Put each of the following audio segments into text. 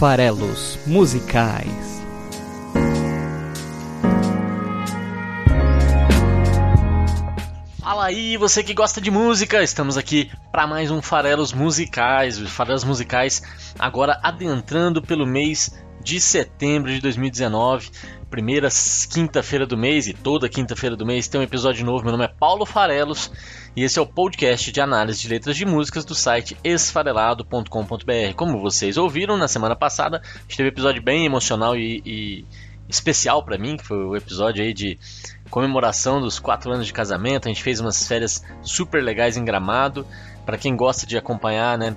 Farelos Musicais. Fala aí, você que gosta de música, estamos aqui para mais um Farelos Musicais. Os Farelos Musicais agora adentrando pelo mês de setembro de 2019, primeira quinta-feira do mês e toda quinta-feira do mês tem um episódio novo. Meu nome é Paulo Farelos e esse é o podcast de análise de letras de músicas do site esfarelado.com.br. Como vocês ouviram na semana passada, teve um episódio bem emocional e, e especial para mim, que foi o episódio aí de comemoração dos quatro anos de casamento. A gente fez umas férias super legais em Gramado. Para quem gosta de acompanhar, né,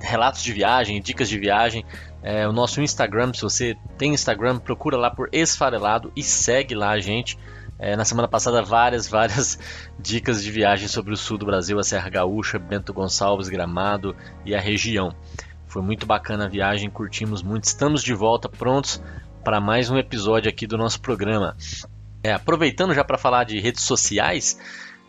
relatos de viagem, dicas de viagem, é, o nosso Instagram, se você tem Instagram, procura lá por Esfarelado e segue lá a gente. É, na semana passada, várias, várias dicas de viagem sobre o sul do Brasil, a Serra Gaúcha, Bento Gonçalves, Gramado e a região. Foi muito bacana a viagem, curtimos muito. Estamos de volta, prontos para mais um episódio aqui do nosso programa. É, aproveitando já para falar de redes sociais,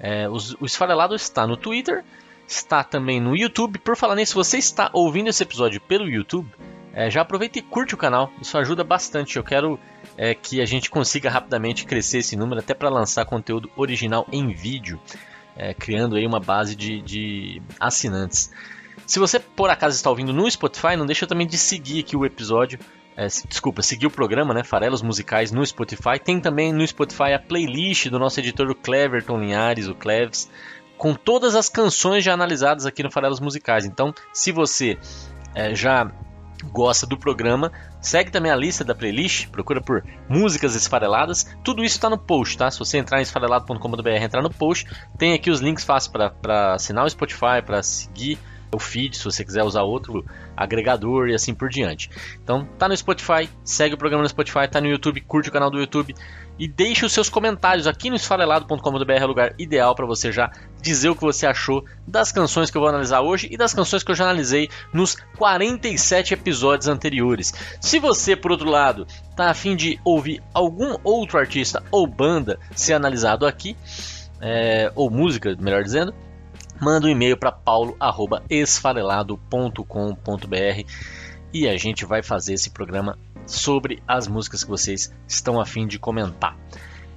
é, os, o Esfarelado está no Twitter, está também no YouTube. Por falar nisso, você está ouvindo esse episódio pelo YouTube, é, já aproveita e curte o canal, isso ajuda bastante. Eu quero é, que a gente consiga rapidamente crescer esse número, até para lançar conteúdo original em vídeo, é, criando aí uma base de, de, assinantes. Se você por acaso está ouvindo no Spotify, não deixa também de seguir aqui o episódio. É, desculpa, seguir o programa, né? Farelos Musicais no Spotify. Tem também no Spotify a playlist do nosso editor, o Cleverton Linhares, o Cleves, com todas as canções já analisadas aqui no Farelos Musicais. Então, se você é, já gosta do programa, segue também a lista da playlist, procura por músicas esfareladas. Tudo isso está no post, tá? Se você entrar em esfarelado.com.br, entrar no post, tem aqui os links fáceis para assinar o Spotify, para seguir o feed, se você quiser usar outro agregador e assim por diante. Então, tá no Spotify, segue o programa no Spotify, tá no YouTube, curte o canal do YouTube e deixe os seus comentários aqui no esfarelado.com.br, é o lugar ideal para você já dizer o que você achou das canções que eu vou analisar hoje e das canções que eu já analisei nos 47 episódios anteriores. Se você, por outro lado, tá afim de ouvir algum outro artista ou banda ser analisado aqui, é, ou música, melhor dizendo, manda um e-mail para paulo@esfarelado.com.br e a gente vai fazer esse programa sobre as músicas que vocês estão afim de comentar.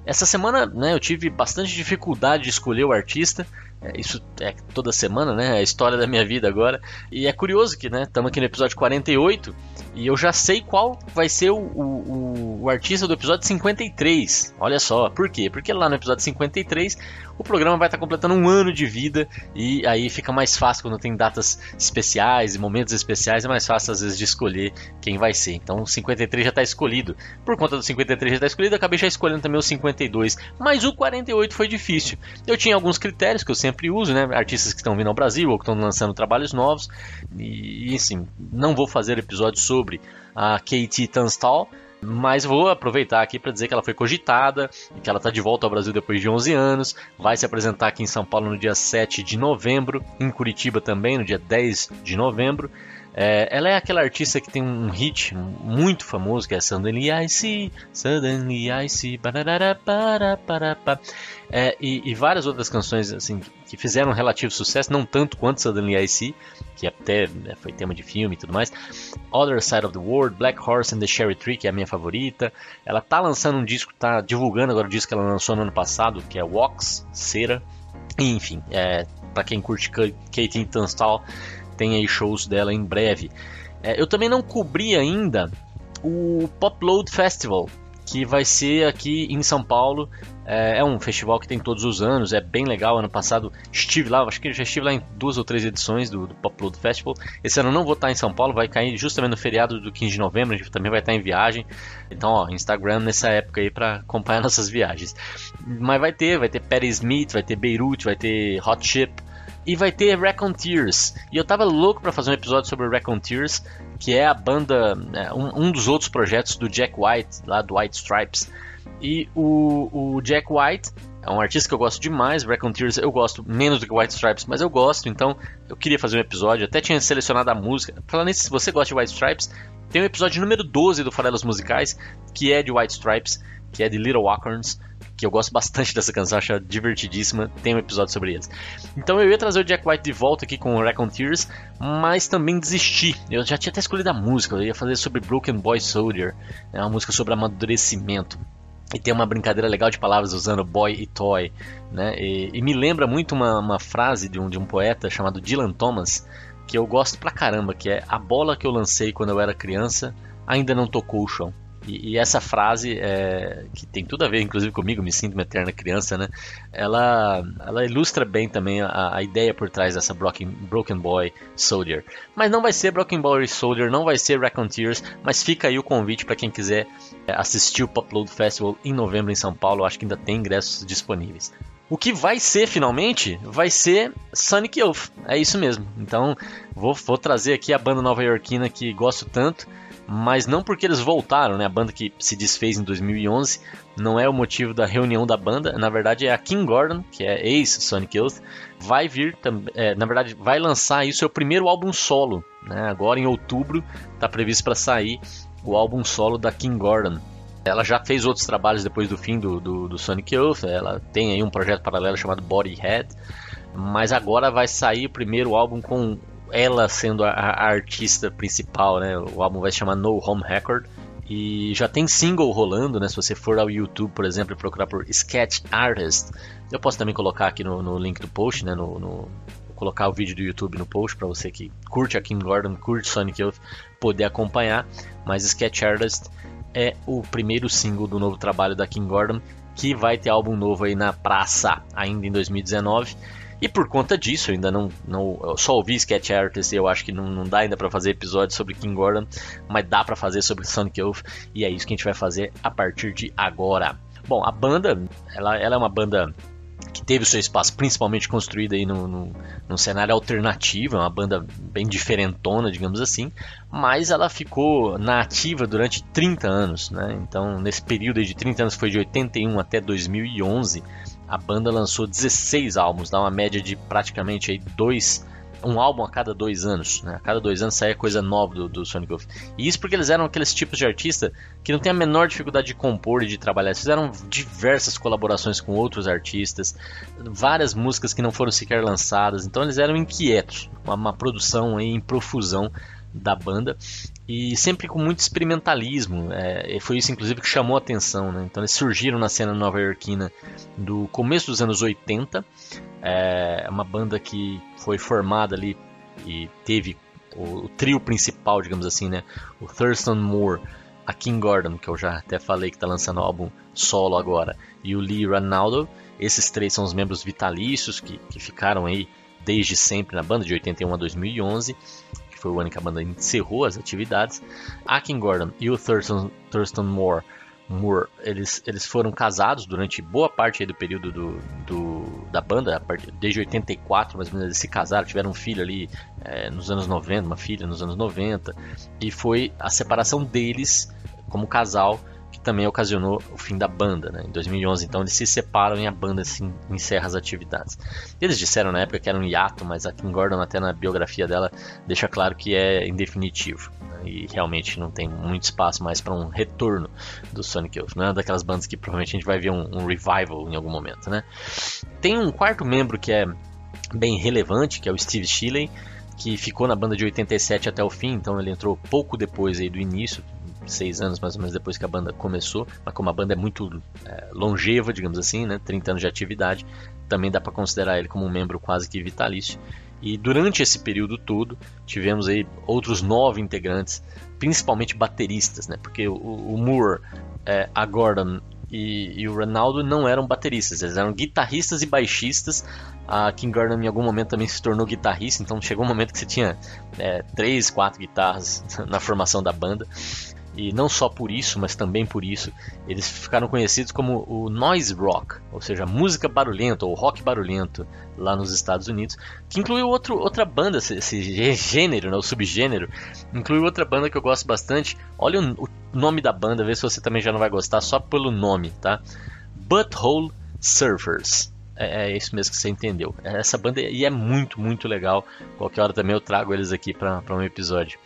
Essa semana né, eu tive bastante dificuldade de escolher o artista. É, isso é toda semana, né? É a história da minha vida agora. E é curioso que, né? Estamos aqui no episódio 48 e eu já sei qual vai ser o, o, o, artista do episódio 53. Olha só, por quê? Porque lá no episódio 53 o programa vai estar completando um ano de vida e aí fica mais fácil quando tem datas especiais e momentos especiais, é mais fácil às vezes de escolher quem vai ser. Então o 53 já está escolhido. Por conta do 53 já está escolhido, acabei já escolhendo também o 52, mas o 48 foi difícil. Eu tinha alguns critérios que eu sempre uso, né? Artistas que estão vindo ao Brasil ou que estão lançando trabalhos novos e, assim, não vou fazer episódio sobre a Katie Tunstall, mas vou aproveitar aqui para dizer que ela foi cogitada e que ela está de volta ao Brasil depois de 11 anos. Vai se apresentar aqui em São Paulo no dia 7 de novembro, em Curitiba também no dia 10 de novembro. É, ela é aquela artista que tem um hit muito famoso que é Suddenly I See, Suddenly I See, é, e, e, várias outras canções assim que fizeram relativo sucesso, não tanto quanto Suddenly I See, que até né, foi tema de filme e tudo mais. Other Side of the World, Black Horse and the Cherry Tree, que é a minha favorita. Ela tá lançando um disco, tá divulgando agora o disco que ela lançou no ano passado, que é Wax, Cera. enfim, é, para quem curte Kate Tunstall, tem aí shows dela em breve. É, eu também não cobri ainda o Popload Festival, que vai ser aqui em São Paulo. É, é, um festival que tem todos os anos, é bem legal. Ano passado estive lá, acho que já estive lá em duas ou três edições do, do Popload Festival. Esse ano não vou estar em São Paulo, vai cair justamente no feriado do 15 de novembro. A gente também vai estar em viagem. Então, ó, Instagram nessa época aí para acompanhar nossas viagens. Mas vai ter, vai ter Perry Smith, vai ter Beirut, vai ter Hot Chip, e vai ter Tears E eu tava louco para fazer um episódio sobre Tears que é a banda, é, um, um, dos outros projetos do Jack White, lá do White Stripes. E o, o Jack White é um artista que eu gosto demais, Tears eu gosto menos do que White Stripes, mas eu gosto, então eu queria fazer um episódio, até tinha selecionado a música. Falando nisso, se você gosta de White Stripes, tem o episódio número 12 do Farelos Musicais, que é de White Stripes, que é de Little Acorns, que eu gosto bastante dessa canção, acho divertidíssima, tem um episódio sobre eles. Então eu ia trazer o Jack White de volta aqui com o Tears, mas também desisti. Eu já tinha até escolhido a música, eu ia fazer sobre Broken Boy Soldier, é uma música sobre amadurecimento. E tem uma brincadeira legal de palavras usando boy e toy, né? E, e me lembra muito uma, uma frase de um, de um poeta chamado Dylan Thomas, que eu gosto pra caramba, que é a bola que eu lancei quando eu era criança ainda não tocou o chão. E, e, essa frase, é, que tem tudo a ver, inclusive comigo, me sinto uma eterna criança, né? Ela, ela ilustra bem também a, a ideia por trás dessa Broken, Broken Boy Soldier. Mas não vai ser Broken Boy Soldier, não vai ser Raconteurs, mas fica aí o convite para quem quiser é, assistir o Popload Festival em novembro em São Paulo. Acho que ainda tem ingressos disponíveis. O que vai ser finalmente vai ser Sonic Youth. É isso mesmo. Então vou, vou trazer aqui a banda nova-iorquina que gosto tanto mas não porque eles voltaram, né? A banda que se desfez em 2011 não é o motivo da reunião da banda. Na verdade, é a King Gordon, que é ex-Sonic Youth, vai vir, é, na verdade, vai lançar aí o seu primeiro álbum solo. Né? Agora em outubro está previsto para sair o álbum solo da King Gordon. Ela já fez outros trabalhos depois do fim do, do, do Sonic Youth. Ela tem aí um projeto paralelo chamado Body Head, mas agora vai sair o primeiro álbum com ela sendo a, a, artista principal, né? O álbum vai se chamar No Home Record. E já tem single rolando, né? Se você for ao YouTube, por exemplo, e procurar por Sketch Artist. Eu posso também colocar aqui no, no link do post, né? No, no, colocar o vídeo do YouTube no post para você que curte a King Gordon, curte Sonic Youth, poder acompanhar. Mas Sketch Artist é o primeiro single do novo trabalho da King Gordon, que vai ter álbum novo aí na praça ainda em 2019. E por conta disso, eu ainda não, não só ouvi Sketch Artist e eu acho que não, não dá ainda para fazer episódio sobre King Gordon, mas dá para fazer sobre Sonic Youth e é isso que a gente vai fazer a partir de agora. Bom, a banda, ela, ela é uma banda que teve o seu espaço principalmente construído aí no, no, no, cenário alternativo, é uma banda bem diferentona, digamos assim, mas ela ficou na ativa durante 30 anos, né? Então, nesse período de 30 anos, foi de 81 até 2011, a banda lançou 16 álbuns, dá uma média de praticamente aí dois um álbum a cada dois anos. Né? A cada dois anos saía coisa nova do, do Sonic Youth. E isso porque eles eram aqueles tipos de artista que não tem a menor dificuldade de compor e de trabalhar. Eles fizeram diversas colaborações com outros artistas, várias músicas que não foram sequer lançadas. Então eles eram inquietos, uma, uma produção em profusão da banda e sempre com muito experimentalismo. É, foi isso, inclusive, que chamou a atenção. Né? Então, eles surgiram na cena nova-iorquina do começo dos anos 80. É uma banda que foi formada ali e teve o, o trio principal, digamos assim, né? o Thurston Moore, a King Gordon, que eu já até falei que está lançando álbum solo agora, e o Lee Ranaldo. Esses três são os membros vitalícios que, que ficaram aí desde sempre na banda, de 81 a 2011 que foi o ano que a banda encerrou as atividades. A King Gordon e o Thurston, Thurston Moore, Moore eles, eles foram casados durante boa parte do período do, do, da banda, desde 84, mais ou menos, eles se casaram, tiveram um filho ali é, nos anos 90, uma filha nos anos 90, e foi a separação deles como casal também ocasionou o fim da banda. Né? Em 2011, então, eles se separam e a banda assim, encerra as atividades. Eles disseram na época que era um hiato, mas a Kim Gordon, até na biografia dela, deixa claro que é indefinitivo. Né? E realmente não tem muito espaço mais para um retorno do Sonic Youth. Não é daquelas bandas que provavelmente a gente vai ver um, um revival em algum momento. Né? Tem um quarto membro que é bem relevante, que é o Steve Shelley, que ficou na banda de 87 até o fim, então ele entrou pouco depois aí do início, seis anos mais ou menos depois que a banda começou, mas como a banda é muito é, longeva, digamos assim, né, 30 anos de atividade, também dá para considerar ele como um membro quase que vitalício. E durante esse período todo, tivemos aí outros nove integrantes, principalmente bateristas, né? Porque o, o Moore, é, a Gordon e, e, o Ronaldo não eram bateristas, eles eram guitarristas e baixistas. A King Gordon em algum momento também se tornou guitarrista, então chegou um momento que você tinha é, três, quatro guitarras na formação da banda. E não só por isso, mas também por isso, eles ficaram conhecidos como o noise rock, ou seja, música barulhenta ou rock barulhento lá nos Estados Unidos, que incluiu outro, outra banda, esse, gênero, né, o subgênero, incluiu outra banda que eu gosto bastante. Olha o, o nome da banda, vê se você também já não vai gostar só pelo nome, tá? Butthole Surfers. É, é, isso mesmo que você entendeu. Essa banda e é muito, muito legal. Qualquer hora também eu trago eles aqui para um episódio.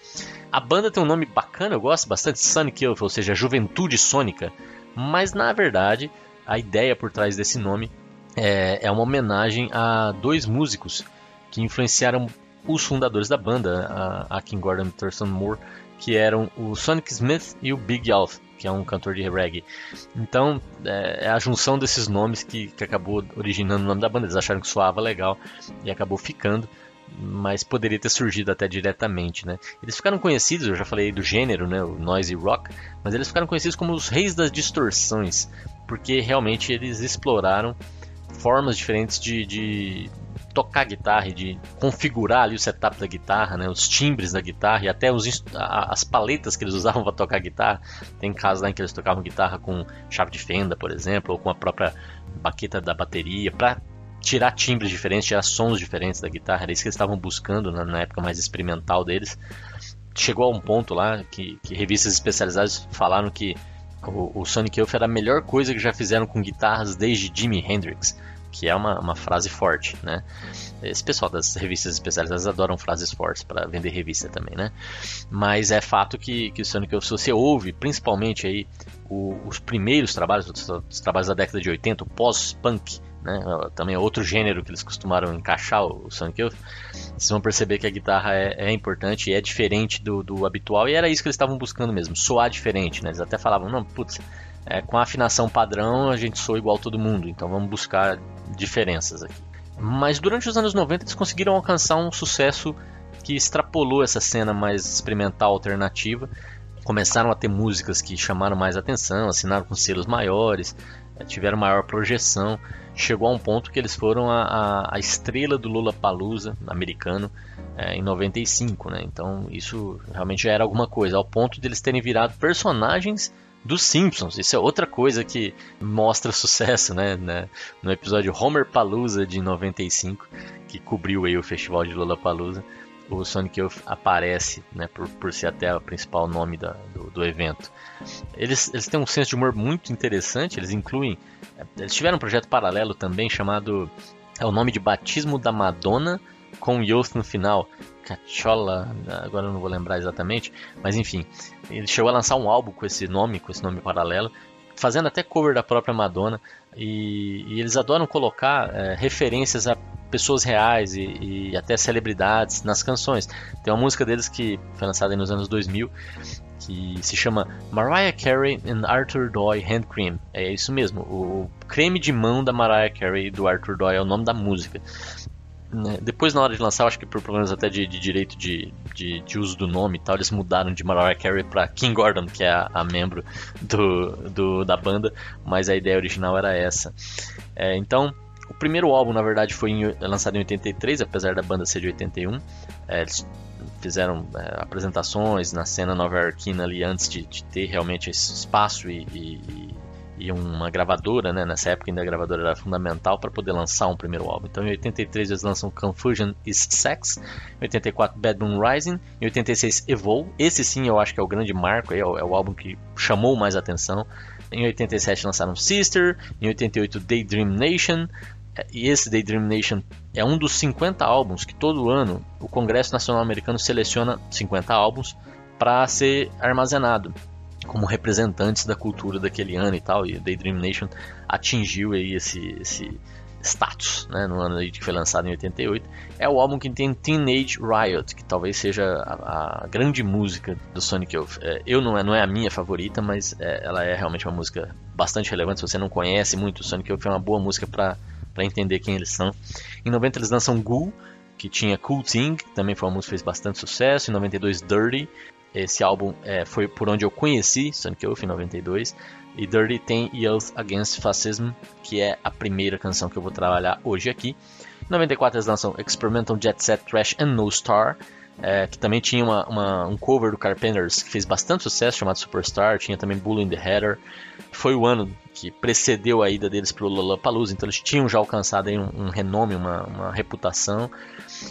A banda tem um nome bacana, eu gosto bastante, Sonic Youth, ou seja, Juventude Sônica. Mas na verdade, a ideia por trás desse nome é, é uma homenagem a dois músicos que influenciaram os fundadores da banda, a, a King Gordon e Thurston Moore, que eram o Sonic Smith e o Big Alf, que é um cantor de reggae. Então, é, é a junção desses nomes que, que acabou originando o nome da banda. Eles acharam que soava legal e acabou ficando mas poderia ter surgido até diretamente, né? Eles ficaram conhecidos, eu já falei do gênero, né, o noise rock, mas eles ficaram conhecidos como os reis das distorções, porque realmente eles exploraram formas diferentes de, de tocar guitarra de configurar ali o setup da guitarra, né, os timbres da guitarra e até os, as paletas que eles usavam para tocar guitarra. Tem casos lá em que eles tocavam guitarra com chave de fenda, por exemplo, ou com a própria baqueta da bateria, para tirar timbres diferentes, tirar sons diferentes da guitarra. Era isso que eles estavam buscando na, na época mais experimental deles. Chegou a um ponto lá que, que revistas especializadas falaram que o, o Sonic Youth era a melhor coisa que já fizeram com guitarras desde Jimi Hendrix que é uma, uma frase forte, né? Esse pessoal das revistas especializadas adoram frases fortes para vender revista também, né? Mas é fato que, que o Sonic Youth, se você ouve, principalmente aí o, os primeiros trabalhos, os, os, trabalhos da década de 80, o pós-punk, né? Também é outro gênero que eles costumaram encaixar o Youth. Vocês vão perceber que a guitarra é, é importante e é diferente do, do, habitual, e era isso que eles estavam buscando mesmo, soar diferente, né? Eles até falavam, não, putz, é, com a afinação padrão a gente soa igual todo mundo, então vamos buscar diferenças aqui. Mas durante os anos 90 eles conseguiram alcançar um sucesso que extrapolou essa cena mais experimental alternativa. Começaram a ter músicas que chamaram mais atenção, assinaram com selos maiores, eh, tiveram maior projeção. Chegou a um ponto que eles foram a, a, a estrela do Lula Palusa americano é, em 95, né? Então isso realmente já era alguma coisa, ao ponto de eles terem virado personagens dos Simpsons. Isso é outra coisa que mostra sucesso, né? No episódio Homer Palooza de 95, que cobriu aí o festival de Lollapalooza, o Sonic Youth aparece, né? Por, por ser até o principal nome da, do, do evento. Eles, eles têm um senso de humor muito interessante. Eles incluem, eles tiveram um projeto paralelo também chamado é o nome de Batismo da Madonna com Youth no final, Cachola, agora eu não vou lembrar exatamente, mas enfim, ele chegou a lançar um álbum com esse nome, com esse nome paralelo, fazendo até cover da própria Madonna, e, e eles adoram colocar é, referências a pessoas reais e, e, até celebridades nas canções. Tem uma música deles que foi lançada nos anos 2000 que se chama Mariah Carey and Arthur Doy Hand Cream. É isso mesmo, o creme de mão da Mariah Carey e do Arthur Doy é o nome da música. Né? Depois, na hora de lançar, acho que por problemas até de, de direito de, de, de, uso do nome e tal, eles mudaram de Mariah Carey para King Gordon, que é a, a membro do, do, da banda, mas a ideia original era essa. É, então, o primeiro álbum, na verdade, foi em, lançado em 83, apesar da banda ser de 81. É, eles fizeram é, apresentações na cena nova-iorquina ali antes de, de, ter realmente esse espaço e, e, e uma gravadora, né? Nessa época ainda a gravadora era fundamental para poder lançar um primeiro álbum. Então em 83 eles lançam Confusion is Sex, em 84 Bad Moon Rising, em 86 Evolve. Esse sim eu acho que é o grande marco, é o, é o álbum que chamou mais atenção. Em 87 lançaram Sister, em 88 Daydream Nation, e esse Daydream Nation é um dos 50 álbuns que todo ano o Congresso Nacional Americano seleciona 50 álbuns para ser armazenado como representantes da cultura daquele ano e tal, e Daydream Nation atingiu aí esse, esse status, né, no ano que foi lançado em 88. É o álbum que tem Teenage Riot, que talvez seja a, a grande música do Sonic Youth. É, eu não é, não é a minha favorita, mas é, ela é realmente uma música bastante relevante. Se você não conhece muito o Sonic Youth, é uma boa música para entender quem eles são. Em 90 eles lançam Ghoul, que tinha Cool Thing, também foi uma música que fez bastante sucesso. Em 92 Dirty, esse álbum é, foi por onde eu conheci Sonic Youth em 92. E Dirty tem Youth Against Fascism, que é a primeira canção que eu vou trabalhar hoje aqui. Em 94 eles lançam Experimental Jet Set Trash and No Star, é, que também tinha uma, uma, um cover do Carpenters que fez bastante sucesso, chamado Superstar. Tinha também Bull in the Header. Foi o ano que precedeu a ida deles para o Lollapalooza, então eles tinham já alcançado um, um renome, uma, uma reputação.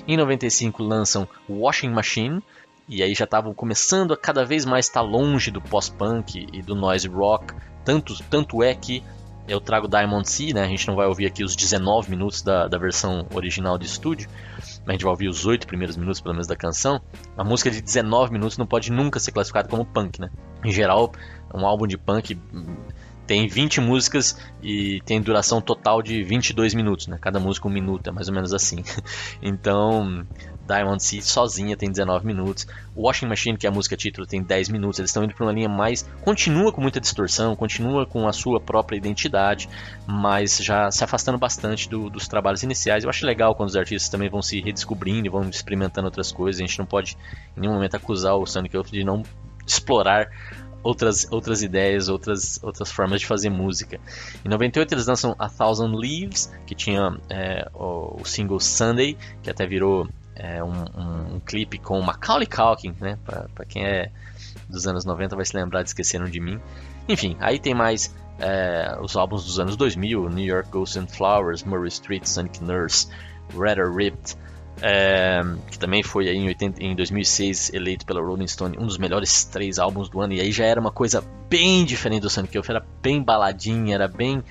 Em 95 lançam Washing Machine, e aí já estavam começando a cada vez mais estar longe do pós-punk e do noise rock. Tanto, tanto é que eu trago Diamond Sea, né? A gente não vai ouvir aqui os 19 minutos da, da versão original de estúdio, a gente vai ouvir os 8 primeiros minutos, pelo menos, da canção. A música de 19 minutos não pode nunca ser classificada como punk, né? Em geral, um álbum de punk tem 20 músicas e tem duração total de 22 minutos, né? Cada música um minuto, é mais ou menos assim. então, Diamond Sea sozinha tem 19 minutos. Washing Machine, que é a música título, tem 10 minutos. Eles estão indo para uma linha mais. Continua com muita distorção, continua com a sua própria identidade, mas já se afastando bastante do, dos trabalhos iniciais. Eu acho legal quando os artistas também vão se redescobrindo e vão experimentando outras coisas. A gente não pode em nenhum momento acusar o Sonic Youth de não explorar outras, outras ideias, outras, outras formas de fazer música. Em 98 eles lançam A Thousand Leaves, que tinha é, o, o, single Sunday, que até virou é, um, um, um, clipe com Macaulay Culkin, né? Para quem é dos anos 90 vai se lembrar de Esqueceram de Mim. Enfim, aí tem mais é, os álbuns dos anos 2000, New York Ghosts and Flowers, Murray Street, Sonic Nurse, Redder Ripped, é, que também foi em, 80, em 2006 eleito pela Rolling Stone um dos melhores três álbuns do ano. E aí já era uma coisa bem diferente do Sonic Youth, era bem baladinha, era bem.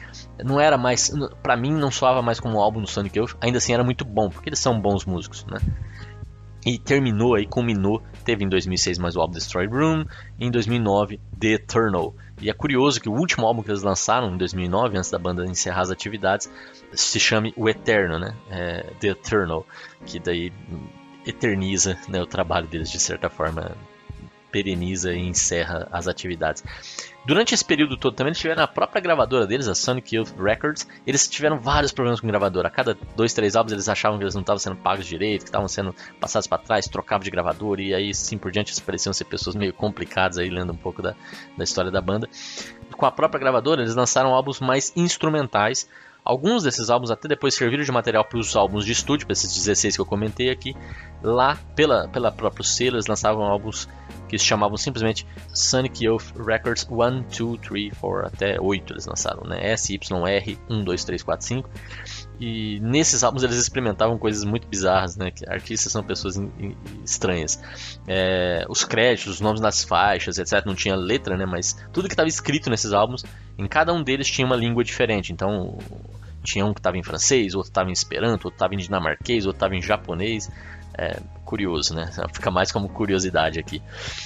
Não era mais. para mim, não soava mais como um álbum do Sonic Youth, ainda assim era muito bom, porque eles são bons músicos, né? E terminou aí, culminou, teve em 2006 mais o álbum Destroyed Room, e em 2009 The Eternal. E é curioso que o último álbum que eles lançaram em 2009, antes da banda encerrar as atividades, se chame O Eterno, né? É, The Eternal, que daí eterniza né, o trabalho deles de certa forma pereniza e encerra as atividades. Durante esse período todo também eles tiveram a própria gravadora deles, a Sonic Youth Records, eles tiveram vários problemas com gravadora. A cada dois, três álbuns eles achavam que eles não estavam sendo pagos direito, que estavam sendo passados para trás, trocavam de gravadora e aí assim por diante eles pareciam ser pessoas meio complicadas aí, lendo um pouco da, da história da banda. Com a própria gravadora eles lançaram álbuns mais instrumentais, Alguns desses álbuns até depois serviram de material para os álbuns de estúdio, para esses 16 que eu comentei aqui. Lá, pela, pela própria selo, eles lançavam álbuns que se chamavam simplesmente Sonic Youth Records 1, 2, 3, 4, até 8 eles lançaram, né? SYR 1, 2, 3, 4, 5. E nesses álbuns eles experimentavam coisas muito bizarras, né? Que artistas são pessoas estranhas. É, os créditos, os nomes das faixas, etc. Não tinha letra, né? Mas tudo que estava escrito nesses álbuns, em cada um deles tinha uma língua diferente. Então tinha um que estava em francês, outro estava em esperanto, outro estava em dinamarquês, outro estava em japonês. É, curioso, né? Fica mais como curiosidade aqui.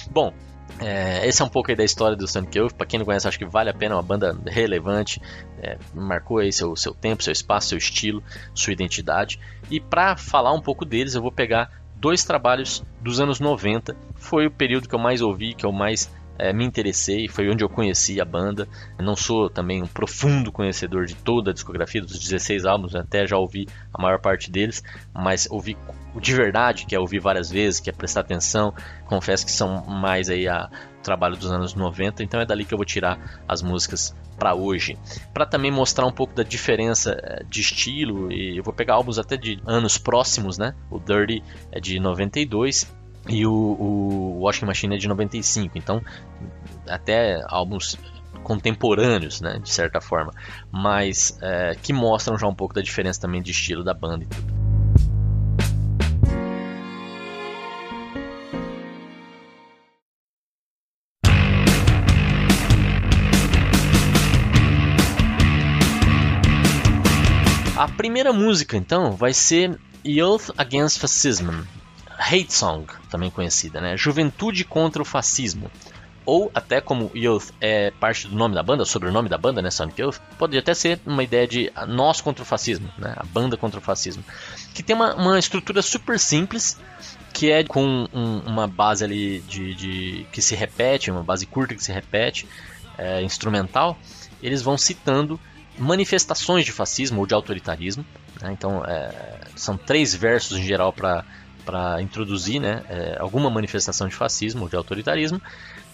Bom, é, esse é um pouco aí da história do Sonic Youth. Para quem não conhece, acho que vale a pena. É uma banda relevante, é, marcou aí seu, seu tempo, seu espaço, seu estilo, sua identidade. E para falar um pouco deles, eu vou pegar dois trabalhos dos anos 90. Foi o período que eu mais ouvi, que eu mais é, me interessei, foi onde eu conheci a banda. Não sou também um profundo conhecedor de toda a discografia, dos 16 álbuns, até já ouvi a maior parte deles, mas ouvi de verdade, que é ouvir várias vezes, que é prestar atenção. Confesso que são mais aí a trabalho dos anos 90, então é dali que eu vou tirar as músicas para hoje. Para também mostrar um pouco da diferença é, de estilo, e eu vou pegar álbuns até de anos próximos, né? O Dirty é de 92 e o, o Washing Machine é de 95, então até álbuns contemporâneos, né, de certa forma, mas é, que mostram já um pouco da diferença também de estilo da banda e tudo. A primeira música, então, vai ser Youth Against Fascism, Hate Song, também conhecida, né? Juventude contra o Fascismo. Ou até como Youth é parte do nome da banda, sobrenome da banda, né? Sonic Youth, pode até ser uma ideia de nós contra o fascismo, né? A banda contra o fascismo. Que tem uma, uma estrutura super simples, que é com um, uma base ali de, de, que se repete, uma base curta que se repete, é, instrumental. Eles vão citando manifestações de fascismo ou de autoritarismo. Né? Então, é, são três versos em geral para para introduzir né, é, alguma manifestação de fascismo ou de autoritarismo.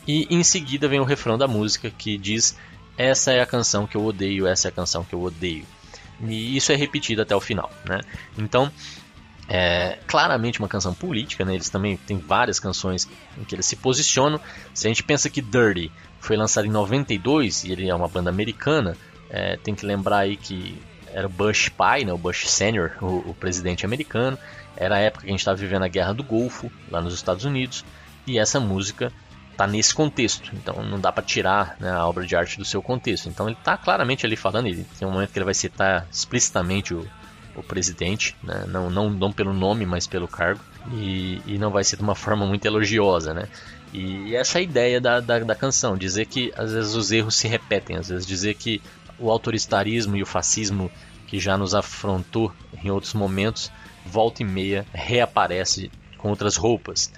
E em seguida vem o refrão da música que diz: Essa é a canção que eu odeio, essa é a canção que eu odeio. E isso é repetido até o final. Né? Então, é claramente uma canção política, né? eles também têm várias canções em que eles se posicionam. Se a gente pensa que Dirty foi lançado em 92 e ele é uma banda americana, é, tem que lembrar aí que era o Bush pai, né? o Bush Senior, o, o presidente americano. Era a época que a gente estava vivendo a Guerra do Golfo, lá nos Estados Unidos, e essa música está nesse contexto. Então não dá para tirar né, a obra de arte do seu contexto. Então ele está claramente ali falando, ele tem um momento que ele vai citar explicitamente o, o presidente, né? não, não, não pelo nome, mas pelo cargo, e, e não vai ser de uma forma muito elogiosa, né? E essa é a ideia da, da, da, canção, dizer que às vezes os erros se repetem, às vezes dizer que o autoritarismo e o fascismo que já nos afrontou em outros momentos, volta e meia reaparece com outras roupas,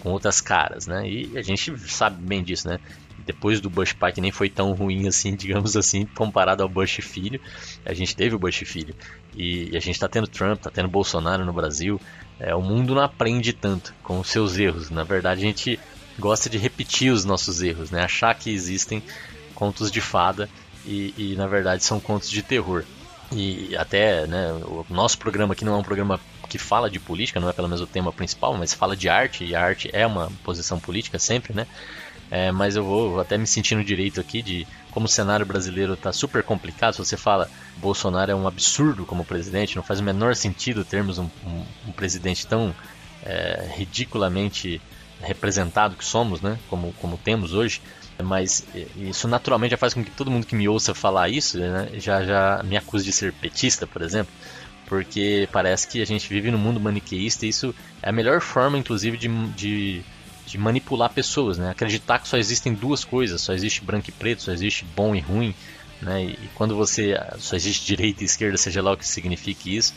com outras caras, né? E a gente sabe bem disso, né? Depois do Bush pai, que nem foi tão ruim assim, digamos assim, comparado ao Bush filho, a gente teve o Bush filho. E a gente está tendo Trump, está tendo Bolsonaro no Brasil. É, o mundo não aprende tanto com os seus erros. Na verdade, a gente gosta de repetir os nossos erros, né? Achar que existem contos de fada e, e na verdade são contos de terror. E até, né, o nosso programa aqui não é um programa que fala de política, não é pelo menos o tema principal, mas fala de arte, e a arte é uma posição política sempre, né? É, mas eu vou até me sentindo direito aqui de como o cenário brasileiro está super complicado. Se você fala Bolsonaro é um absurdo como presidente, não faz o menor sentido termos um, um, um presidente tão é, ridiculamente representado que somos, né? Como, como temos hoje. Mas isso naturalmente já faz com que todo mundo que me ouça falar isso né, já, já me acuse de ser petista, por exemplo. Porque parece que a gente vive num mundo maniqueísta e isso é a melhor forma, inclusive, de, de, de manipular pessoas. Né? Acreditar que só existem duas coisas: só existe branco e preto, só existe bom e ruim. Né? E quando você só existe direita e esquerda, seja lá o que signifique isso,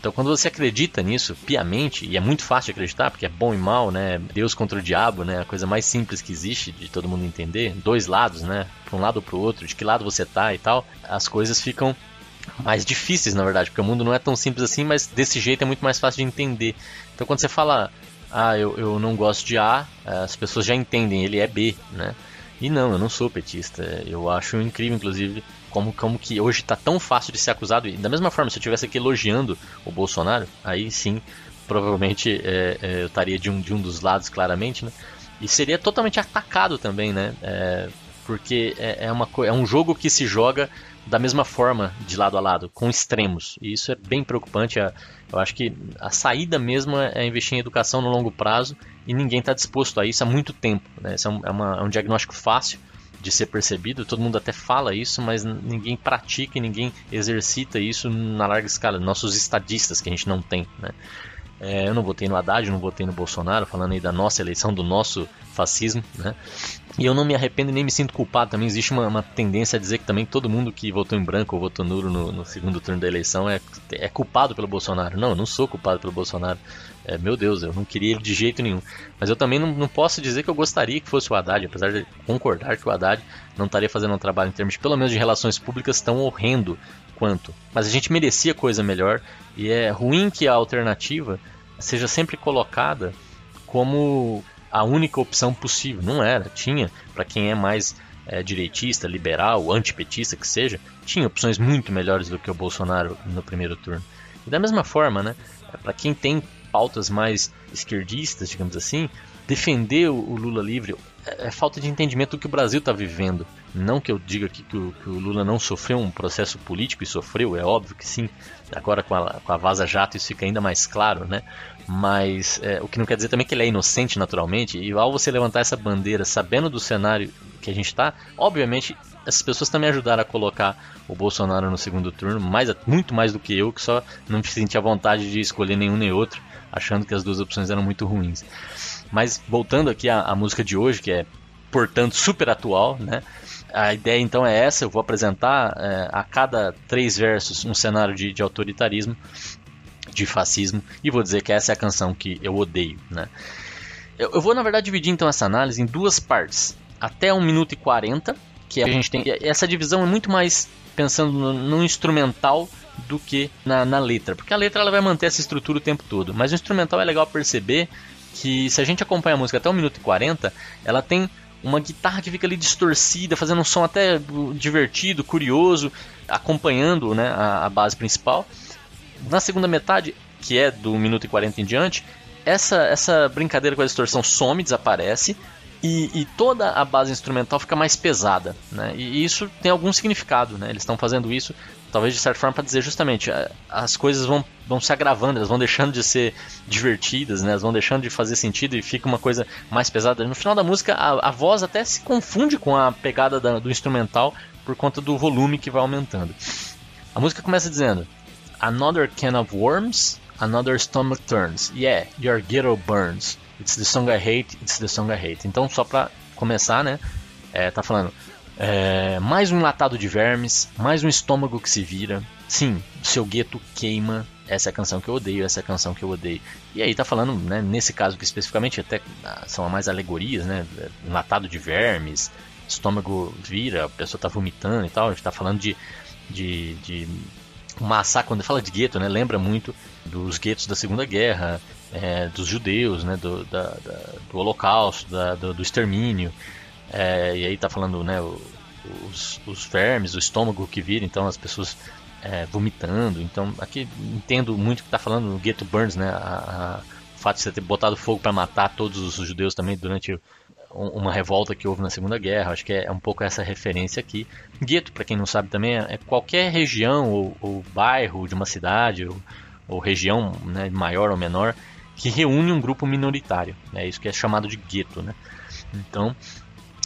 então, quando você acredita nisso piamente, e é muito fácil acreditar, porque é bom e mal, né? Deus contra o diabo, né? A coisa mais simples que existe de todo mundo entender, dois lados, né? Para um lado ou para o outro, de que lado você tá e tal, as coisas ficam mais difíceis, na verdade, porque o mundo não é tão simples assim, mas desse jeito é muito mais fácil de entender. Então, quando você fala, ah, eu, eu não gosto de A, as pessoas já entendem, ele é B, né? E não, eu não sou petista. Eu acho incrível, inclusive, como, como que hoje está tão fácil de ser acusado. E da mesma forma, se eu estivesse aqui elogiando o Bolsonaro, aí sim, provavelmente é, é, eu estaria de um, de um dos lados, claramente, né? E seria totalmente atacado também, né? É, porque é, é, uma, é um jogo que se joga da mesma forma, de lado a lado, com extremos. E isso é bem preocupante. Eu acho que a saída mesmo é investir em educação no longo prazo e ninguém está disposto a isso há muito tempo. Né? Isso é um, é, uma, é um diagnóstico fácil de ser percebido, todo mundo até fala isso, mas ninguém pratica e ninguém exercita isso na larga escala. Nossos estadistas que a gente não tem, né? É, eu não votei no Haddad, não votei no Bolsonaro, falando aí da nossa eleição, do nosso fascismo, né? E eu não me arrependo e nem me sinto culpado. Também existe uma, uma tendência a dizer que também todo mundo que votou em branco ou votou nulo no, no, segundo turno da eleição é, é culpado pelo Bolsonaro. Não, eu não sou culpado pelo Bolsonaro. É, meu Deus, eu não queria ele de jeito nenhum. Mas eu também não, não posso dizer que eu gostaria que fosse o Haddad, apesar de concordar que o Haddad não estaria fazendo um trabalho em termos, de, pelo menos, de relações públicas tão horrendo quanto. Mas a gente merecia coisa melhor e é ruim que a alternativa seja sempre colocada como a única opção possível. Não era, tinha para quem é mais é, direitista, liberal, antipetista que seja, tinha opções muito melhores do que o Bolsonaro no primeiro turno. E da mesma forma, né, para quem tem pautas mais esquerdistas, digamos assim, defender o Lula livre é, é falta de entendimento do que o Brasil está vivendo. Não que eu diga aqui que o, que o, Lula não sofreu um processo político e sofreu, é óbvio que sim. Agora com a, com a Vaza Jato isso fica ainda mais claro, né? Mas é, o que não quer dizer também que ele é inocente naturalmente. E ao você levantar essa bandeira sabendo do cenário que a gente está, obviamente essas pessoas também ajudaram a colocar o Bolsonaro no segundo turno, mais, muito mais do que eu, que só não sentia vontade de escolher nenhum nem outro, achando que as duas opções eram muito ruins. Mas voltando aqui à, à música de hoje, que é portanto super atual, né? A ideia então é essa: eu vou apresentar é, a cada três versos um cenário de, de, autoritarismo, de fascismo, e vou dizer que essa é a canção que eu odeio. Né? Eu, eu vou, na verdade, dividir então essa análise em duas partes: até 1 minuto e 40, que a gente tem. Essa divisão é muito mais pensando no, no instrumental do que na, na, letra, porque a letra ela vai manter essa estrutura o tempo todo, mas o instrumental é legal perceber que se a gente acompanha a música até 1 minuto e 40, ela tem uma guitarra que fica ali distorcida, fazendo um som até divertido, curioso, acompanhando né, a, a base principal. Na segunda metade, que é do 1 minuto e 40 em diante, essa, essa brincadeira com a distorção some, desaparece, e, e, toda a base instrumental fica mais pesada, né? E isso tem algum significado, né? Eles estão fazendo isso, talvez de certa forma, para dizer justamente as coisas vão, vão se agravando, elas vão deixando de ser divertidas, né? Elas vão deixando de fazer sentido e fica uma coisa mais pesada. No final da música, a, a voz até se confunde com a pegada da, do instrumental por conta do volume que vai aumentando. A música começa dizendo: Another can of worms, another stomach turns. Yeah, your ghetto burns. It's the song I hate, it's the song I hate. Então, só pra começar, né? É, tá falando. É, mais um latado de vermes, mais um estômago que se vira. Sim, seu gueto queima. Essa é a canção que eu odeio, essa é a canção que eu odeio. E aí tá falando, né, nesse caso que especificamente, até ah, são mais alegorias, né? Latado de vermes, estômago vira, a pessoa tá vomitando e tal. A gente tá falando de, de, de massacre, quando fala de gueto, né, lembra muito dos guetos da Segunda Guerra, é, dos judeus, né, do, da, da, do Holocausto, da, do, do, extermínio. É, e aí tá falando né, os, os vermes, o estômago que vira, então as pessoas é, vomitando. Então aqui entendo muito que está falando no Ghetto Burns, né, a, a, o fato de você ter botado fogo para matar todos os judeus também durante uma revolta que houve na Segunda Guerra. Acho que é, um pouco essa referência aqui. Gueto, para quem não sabe também, é qualquer região ou, ou bairro de uma cidade ou, ou região né, maior ou menor que reúne um grupo minoritário. É isso que é chamado de gueto. Né? Então,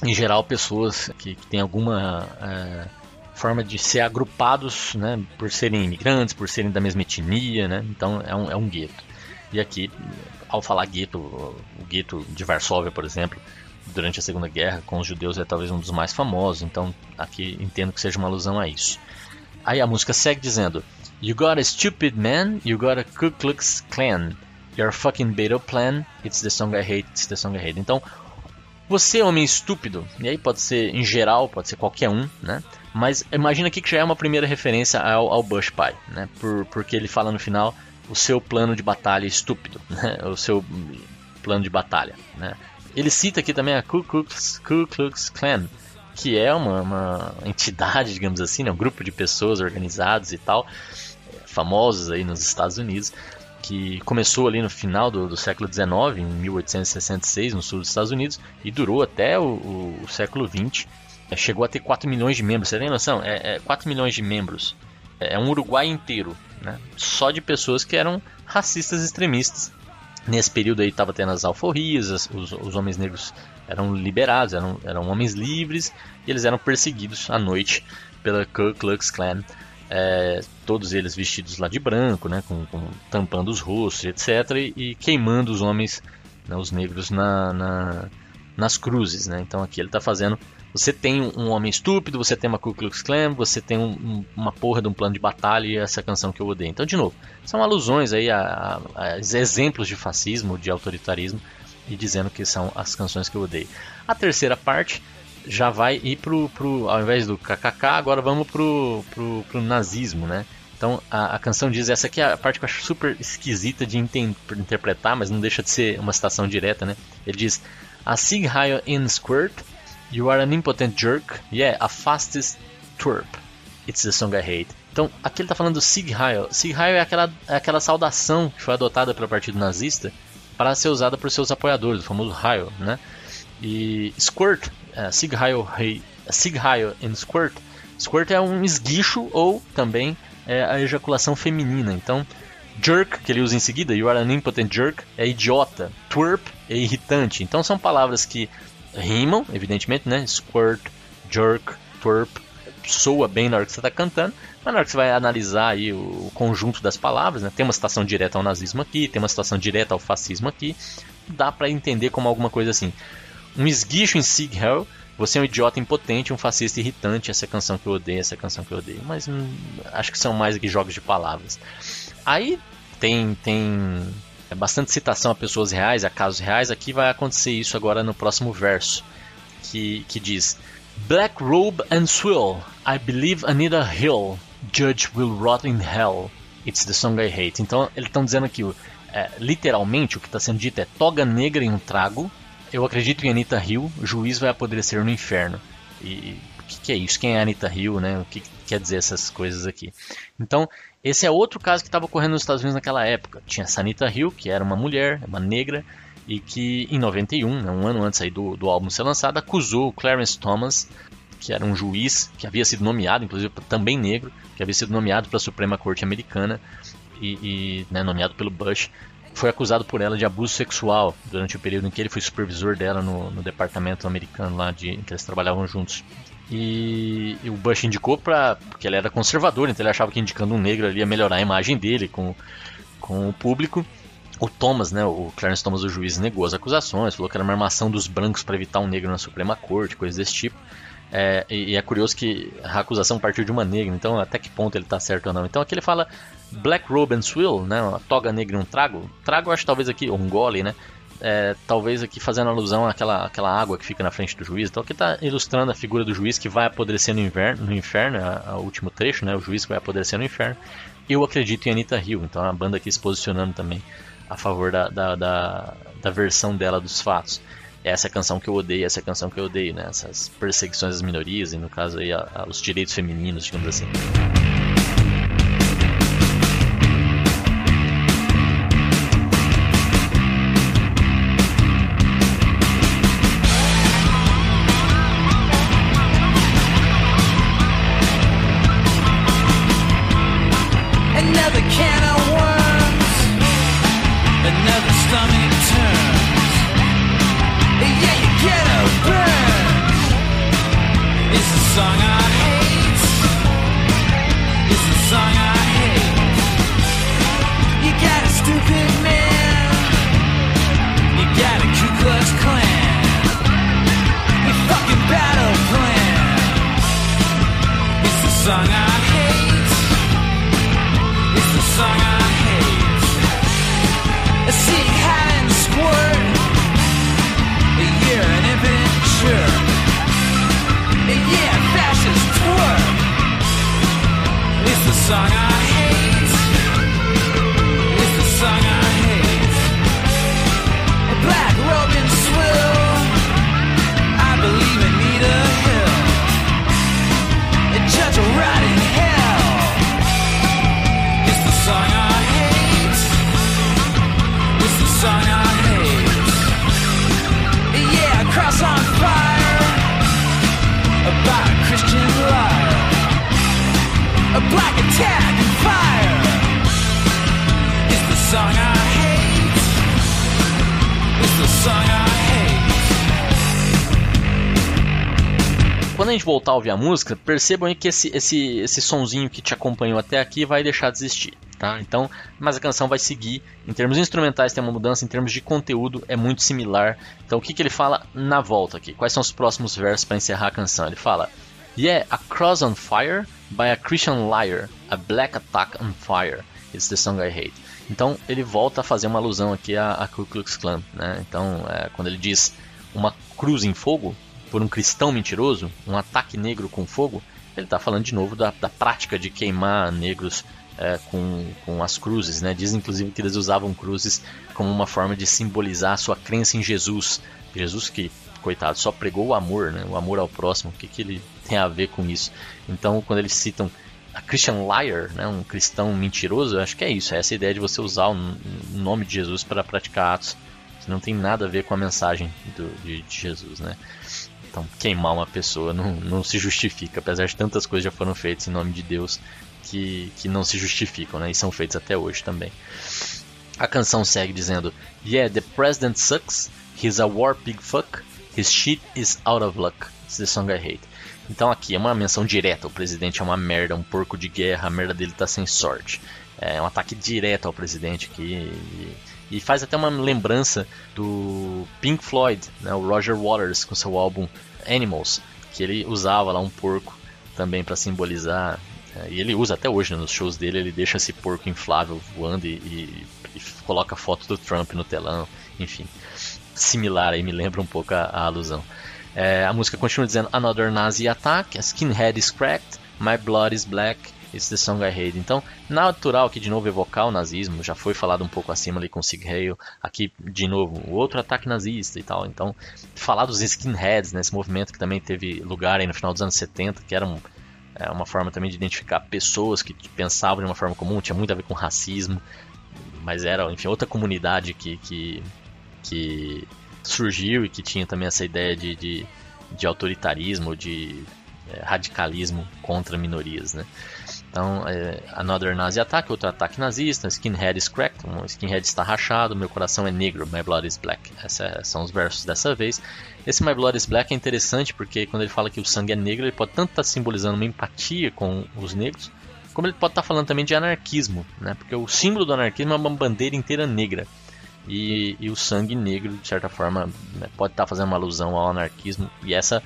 em geral, pessoas que, que têm alguma é, forma de ser agrupados né, por serem imigrantes, por serem da mesma etnia. Né? Então, é um, é um gueto. E aqui, ao falar gueto, o gueto de Varsóvia, por exemplo, durante a Segunda Guerra com os judeus é talvez um dos mais famosos, então aqui entendo que seja uma alusão a isso. Aí a música segue dizendo: You got a stupid man, you got a Ku Klux Klan. Your fucking battle plan, it's the song I hate, it's the song I hate. Então, você homem estúpido, e aí pode ser em geral, pode ser qualquer um, né? Mas imagina aqui que já é uma primeira referência ao, ao Bush Pai, né? Por, porque ele fala no final o seu plano de batalha estúpido, né? O seu plano de batalha, né? Ele cita aqui também a Ku Klux, Ku Klux Klan, que é uma, uma, entidade, digamos assim, né, um grupo de pessoas organizados e tal, famosos aí nos Estados Unidos, que começou ali no final do, do século XIX, em 1866, no sul dos Estados Unidos, e durou até o, o, o século XX. É, chegou a ter 4 milhões de membros, você tem noção? É, é 4 milhões de membros. É, é um Uruguai inteiro, né? só de pessoas que eram racistas extremistas Nesse período aí estava tendo as alforrias, os, os, homens negros eram liberados, eram, eram homens livres e eles eram perseguidos à noite pela Ku Klux Klan. É, todos eles vestidos lá de branco, né, com, com tampando os rostos, etc., e, e queimando os homens, né, os negros, na, na, nas cruzes. Né? Então aqui ele está fazendo você tem um homem estúpido, você tem uma Ku Klux Klan, você tem um, um, uma porra de um plano de batalha e essa canção que eu odeio. Então, de novo, são alusões aí a, a, a exemplos de fascismo, de autoritarismo e dizendo que são as canções que eu odeio. A terceira parte já vai ir pro, pro ao invés do kkk, agora vamos pro, pro, pro nazismo, né? Então a, a, canção diz, essa aqui é a parte que eu acho super esquisita de interpretar, mas não deixa de ser uma citação direta, né? Ele diz: A Sig Heil in Squirt You are an impotent jerk. Yeah, a fastest twerp. It's the song I hate. Então, aqui ele está falando do Sig Heil. Sig Heil é aquela, é aquela saudação que foi adotada pelo partido nazista para ser usada por seus apoiadores, o famoso Heil, né? E Squirt, uh, Sig Heil, hey, Sig Heil and Squirt. Squirt é um esguicho ou também é a ejaculação feminina. Então, jerk, que ele usa em seguida, you are an impotent jerk, é idiota. Twerp é irritante. Então, são palavras que rimam, evidentemente, né? Squirt, jerk, twerp, soa bem na hora que você está cantando, mas na hora que você vai analisar aí o conjunto das palavras, né? Tem uma citação direta ao nazismo aqui, tem uma citação direta ao fascismo aqui, dá para entender como alguma coisa assim. Um esguicho em Sig Heil, você é um idiota impotente, um fascista irritante, essa canção que eu odeio, essa canção que eu odeio. Mas hum, acho que são mais aqui jogos de palavras. Aí tem tem é bastante citação a pessoas reais, a casos reais. Aqui vai acontecer isso agora no próximo verso, que, que diz: Black robe and swill, I believe Anita Hill, judge will rot in hell. It's the song I hate. Então eles estão dizendo aqui, é, literalmente o que está sendo dito é toga negra em um trago. Eu acredito em Anita Hill, o juiz vai apodrecer no inferno. E o que, que, é isso? Quem é Anita Hill, né? O que, que quer dizer essas coisas aqui? Então esse é outro caso que estava ocorrendo nos Estados Unidos naquela época. Tinha Sanita Hill, que era uma mulher, uma negra, e que em 91, né, um ano antes aí do, do álbum ser lançado, acusou o Clarence Thomas, que era um juiz que havia sido nomeado, inclusive também negro, que havia sido nomeado para a Suprema Corte Americana e, e né, nomeado pelo Bush, foi acusado por ela de abuso sexual durante o período em que ele foi supervisor dela no, no departamento americano lá de em que eles trabalhavam juntos E, e, o Bush indicou pra, porque ele era conservador, então ele achava que indicando um negro ali ia melhorar a imagem dele com, com o público. O Thomas, né, o Clarence Thomas, o juiz, negou as acusações, falou que era uma armação dos brancos para evitar um negro na Suprema Corte, coisas desse tipo. É, e, é curioso que a acusação partiu de uma negra, então até que ponto ele está certo ou não. Então aqui ele fala Black Robe and Swill, né, uma toga negra e um trago. Trago acho talvez aqui, um gole, né, é, talvez aqui fazendo alusão àquela, àquela água que fica na frente do juiz. Então aqui está ilustrando a figura do juiz que vai apodrecer no, inverno, no inferno, o último trecho, né, o juiz que vai apodrecer no inferno. Eu acredito em Anita Hill, então a banda aqui se posicionando também a favor da, da, da, da versão dela dos fatos. Essa é a canção que eu odeio, essa é a canção que eu odeio, né? Essas perseguições às minorias, e no caso aí a, a, os direitos femininos, digamos assim. Ouvir a música, percebam aí que esse, esse, esse sonzinho que te acompanhou até aqui vai deixar de existir, tá? Então, mas a canção vai seguir. Em termos instrumentais tem uma mudança, em termos de conteúdo é muito similar. Então, o que, que ele fala na volta aqui? Quais são os próximos versos para encerrar a canção? Ele fala: Yeah, a cross on fire by a Christian liar, a black attack on fire. It's the song I hate. Então, ele volta a fazer uma alusão aqui a, a Ku Klux Klan, né? Então, é, quando ele diz uma cruz em fogo, por um cristão mentiroso, um ataque negro com fogo, ele está falando de novo da, da, prática de queimar negros é, com, com as cruzes. Né? Diz inclusive que eles usavam cruzes como uma forma de simbolizar a sua crença em Jesus. Jesus que, coitado, só pregou o amor, né? o amor ao próximo. O que, que ele tem a ver com isso? Então, quando eles citam a Christian liar, né, um cristão mentiroso, eu acho que é isso, é essa ideia de você usar o nome de Jesus para praticar atos que não tem nada a ver com a mensagem do, de, de Jesus, né? Então, queimar uma pessoa não, não se justifica, apesar de tantas coisas já foram feitas em nome de Deus que, que não se justificam, né? E são feitas até hoje também. A canção segue dizendo: Yeah, the president sucks. He's a war pig fuck. His shit is out of luck. It's the song I hate. Então aqui é uma menção direta. O presidente é uma merda, um porco de guerra. A merda dele tá sem sorte. É um ataque direto ao presidente aqui. E e faz até uma lembrança do Pink Floyd, né, o Roger Waters com seu álbum Animals, que ele usava lá um porco também para simbolizar. É, e ele usa até hoje né, nos shows dele, ele deixa esse porco inflável voando e, e, e coloca foto do Trump no telão, enfim. Similar aí, me lembra um pouco a, a alusão. É, a música continua dizendo Another Nazi attack, a skinhead is cracked, my blood is black, It's the Song I Hate. Então, natural que de novo evocar o nazismo, já foi falado um pouco acima ali com Sig Heil, aqui de novo, outro ataque nazista e tal. Então, falar dos skinheads, né, movimento que também teve lugar aí no final dos anos 70, que era um, é, uma forma também de identificar pessoas que pensavam de uma forma comum, tinha muito a ver com racismo, mas era, enfim, outra comunidade que, que, que surgiu e que tinha também essa ideia de, de, de autoritarismo, de radicalismo contra minorias, né? Então, é, Another Nazi Attack, outro ataque nazista, Skinhead is cracked, um skinhead está rachado, meu coração é negro, my blood is black. Esses são os versos dessa vez. Esse My Blood is Black é interessante porque quando ele fala que o sangue é negro, ele pode tanto estar tá simbolizando uma empatia com os negros, como ele pode estar tá falando também de anarquismo, né? Porque o símbolo do anarquismo é uma bandeira inteira negra. E, e o sangue negro, de certa forma, né, pode estar tá fazendo uma alusão ao anarquismo. E essa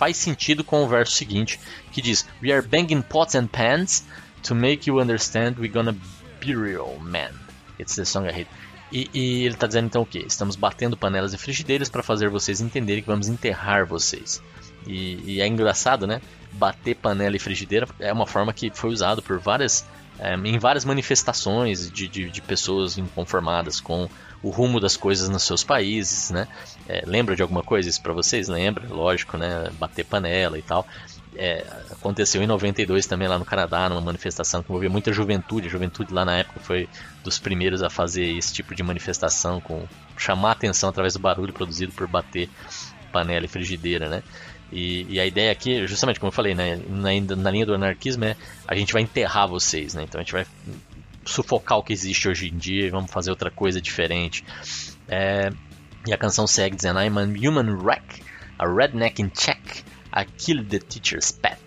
faz sentido com o verso seguinte, que diz: We are banging pots and pans to make you understand we're gonna burial man. It's the song I hate. E, e ele está dizendo então o que? Estamos batendo panelas e frigideiras para fazer vocês entenderem que vamos enterrar vocês. E, e, é engraçado, né? Bater panela e frigideira é uma forma que foi usada por várias, é, em várias manifestações de, de, de pessoas inconformadas com o rumo das coisas nos seus países, né? É, lembra de alguma coisa isso para vocês? Lembra, lógico, né? Bater panela e tal. É, aconteceu em 92 também lá no Canadá, numa manifestação que envolvia muita juventude. A juventude lá na época foi dos primeiros a fazer esse tipo de manifestação, com chamar atenção através do barulho produzido por bater panela e frigideira, né? E, e, a ideia aqui, justamente como eu falei, né, na, na, linha do anarquismo é a gente vai enterrar vocês, né? Então a gente vai sufocar o que existe hoje em dia e vamos fazer outra coisa diferente. É, e a canção segue dizendo: I'm a human wreck, a redneck in check, I killed the teacher's pet.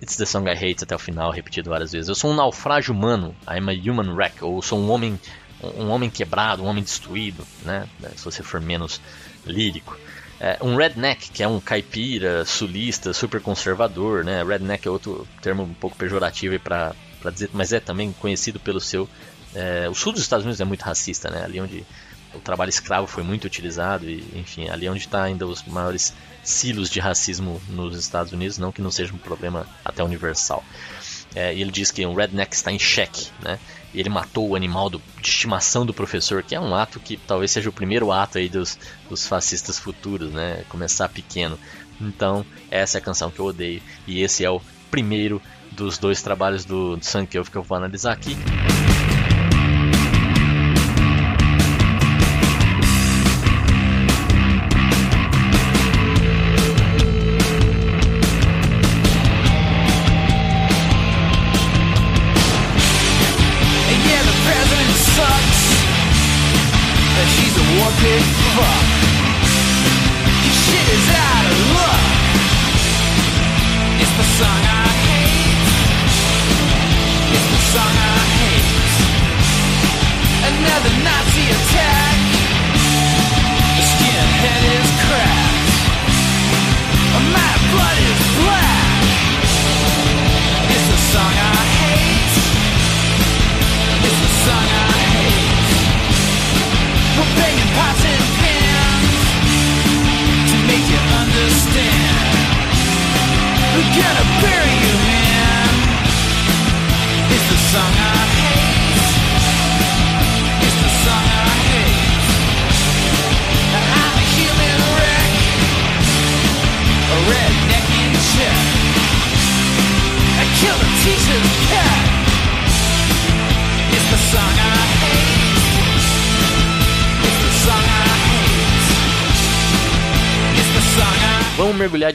It's the song I hate até o final, repetido várias vezes. Eu sou um naufrágio humano, I'm a human wreck, ou sou um homem, um homem quebrado, um homem destruído, né? Se você for menos lírico. É, um redneck, que é um caipira, sulista, super conservador, né? Redneck é outro termo um pouco pejorativo para para dizer, mas é também conhecido pelo seu. É, o sul dos Estados Unidos é muito racista, né? Ali onde o trabalho escravo foi muito utilizado e, enfim, ali onde está ainda os maiores silos de racismo nos Estados Unidos, não que não seja um problema até universal. É, ele diz que um redneck está em xeque, né? E ele matou o animal do, de estimação do professor, que é um ato que talvez seja o primeiro ato aí dos, dos fascistas futuros, né? Começar pequeno. Então, essa é a canção que eu odeio e esse é o primeiro dos dois trabalhos do, Sankeov que eu vou analisar aqui.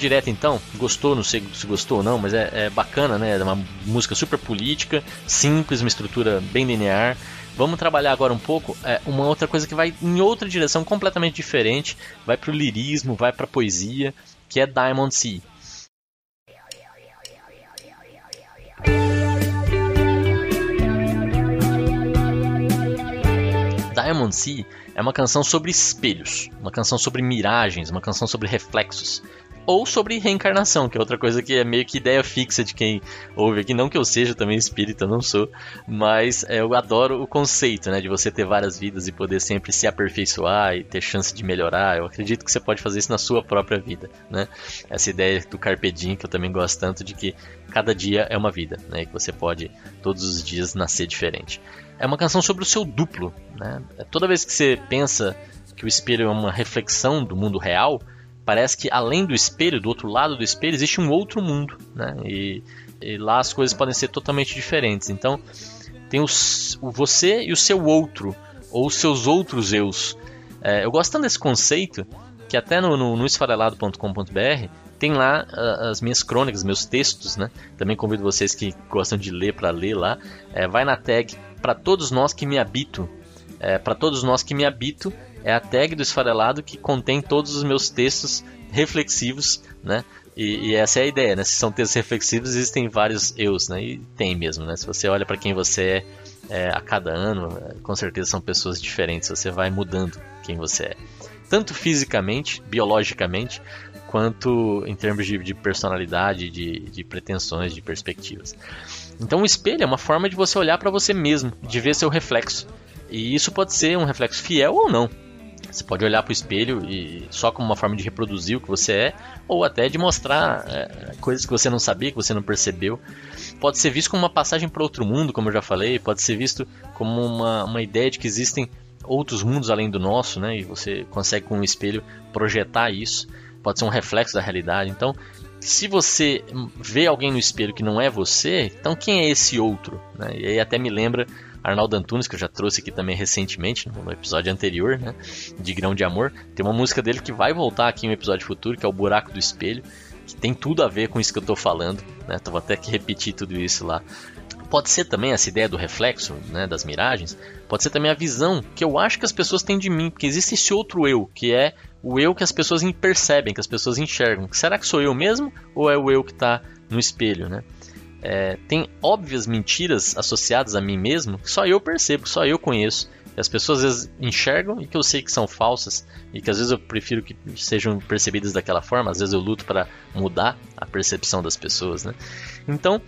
Direto então. Gostou, não sei se gostou ou não, mas é, é bacana, né? É uma música super política, simples, uma estrutura bem linear. Vamos trabalhar agora um pouco é, uma outra coisa que vai em outra direção completamente diferente, vai para o lirismo, vai para a poesia, que é Diamond Sea. Diamond Sea é uma canção sobre espelhos, uma canção sobre miragens, uma canção sobre reflexos ou sobre reencarnação, que é outra coisa que é meio que ideia fixa de quem ouve aqui. Não que eu seja também espírita, não sou, mas é, eu adoro o conceito, né, de você ter várias vidas e poder sempre se aperfeiçoar e ter chance de melhorar. Eu acredito que você pode fazer isso na sua própria vida, né? Essa ideia do carpe diem que eu também gosto tanto de que cada dia é uma vida, né, que você pode todos os dias nascer diferente. É uma canção sobre o seu duplo, né? Toda vez que você pensa que o espelho é uma reflexão do mundo real, parece que além do espelho, do outro lado do espelho, existe um outro mundo, né? E, e lá as coisas podem ser totalmente diferentes. Então, tem os, o você e o seu outro, ou os seus outros eus. É, eu gosto tanto desse conceito que até no, no, no esfarelado.com.br tem lá uh, as minhas crônicas, meus textos, né? Também convido vocês que gostam de ler para ler lá. É, vai na tag para todos nós que me habito. É, para todos nós que me habito é a tag do esfarelado que contém todos os meus textos reflexivos, né? E, e, essa é a ideia, né? Se são textos reflexivos, existem vários eus, né? E tem mesmo, né? Se você olha para quem você é, é, a cada ano, é, com certeza são pessoas diferentes. Você vai mudando quem você é, tanto fisicamente, biologicamente, quanto em termos de, de personalidade, de, de pretensões, de perspectivas. Então, o espelho é uma forma de você olhar para você mesmo, de ver seu reflexo. E isso pode ser um reflexo fiel ou não. Você pode olhar para o espelho e só como uma forma de reproduzir o que você é, ou até de mostrar é, coisas que você não sabia, que você não percebeu. Pode ser visto como uma passagem para outro mundo, como eu já falei, pode ser visto como uma, uma ideia de que existem outros mundos além do nosso, né? E você consegue com o espelho projetar isso. Pode ser um reflexo da realidade. Então, se você vê alguém no espelho que não é você, então quem é esse outro? Né? E aí até me lembra Arnaldo Antunes, que eu já trouxe aqui também recentemente, no episódio anterior, né? De Grão de Amor. Tem uma música dele que vai voltar aqui um episódio futuro, que é o Buraco do Espelho, que tem tudo a ver com isso que eu estou falando, né? Então vou até que repetir tudo isso lá. Pode ser também essa ideia do reflexo, né, das miragens, pode ser também a visão que eu acho que as pessoas têm de mim, porque existe esse outro eu, que é o eu que as pessoas percebem, que as pessoas enxergam. Será que sou eu mesmo ou é o eu que está no espelho, né? É, tem óbvias mentiras associadas a mim mesmo que só eu percebo, que só eu conheço. Que as pessoas às vezes enxergam e que eu sei que são falsas e que às vezes eu prefiro que sejam percebidas daquela forma. Às vezes eu luto para mudar a percepção das pessoas, né? Então,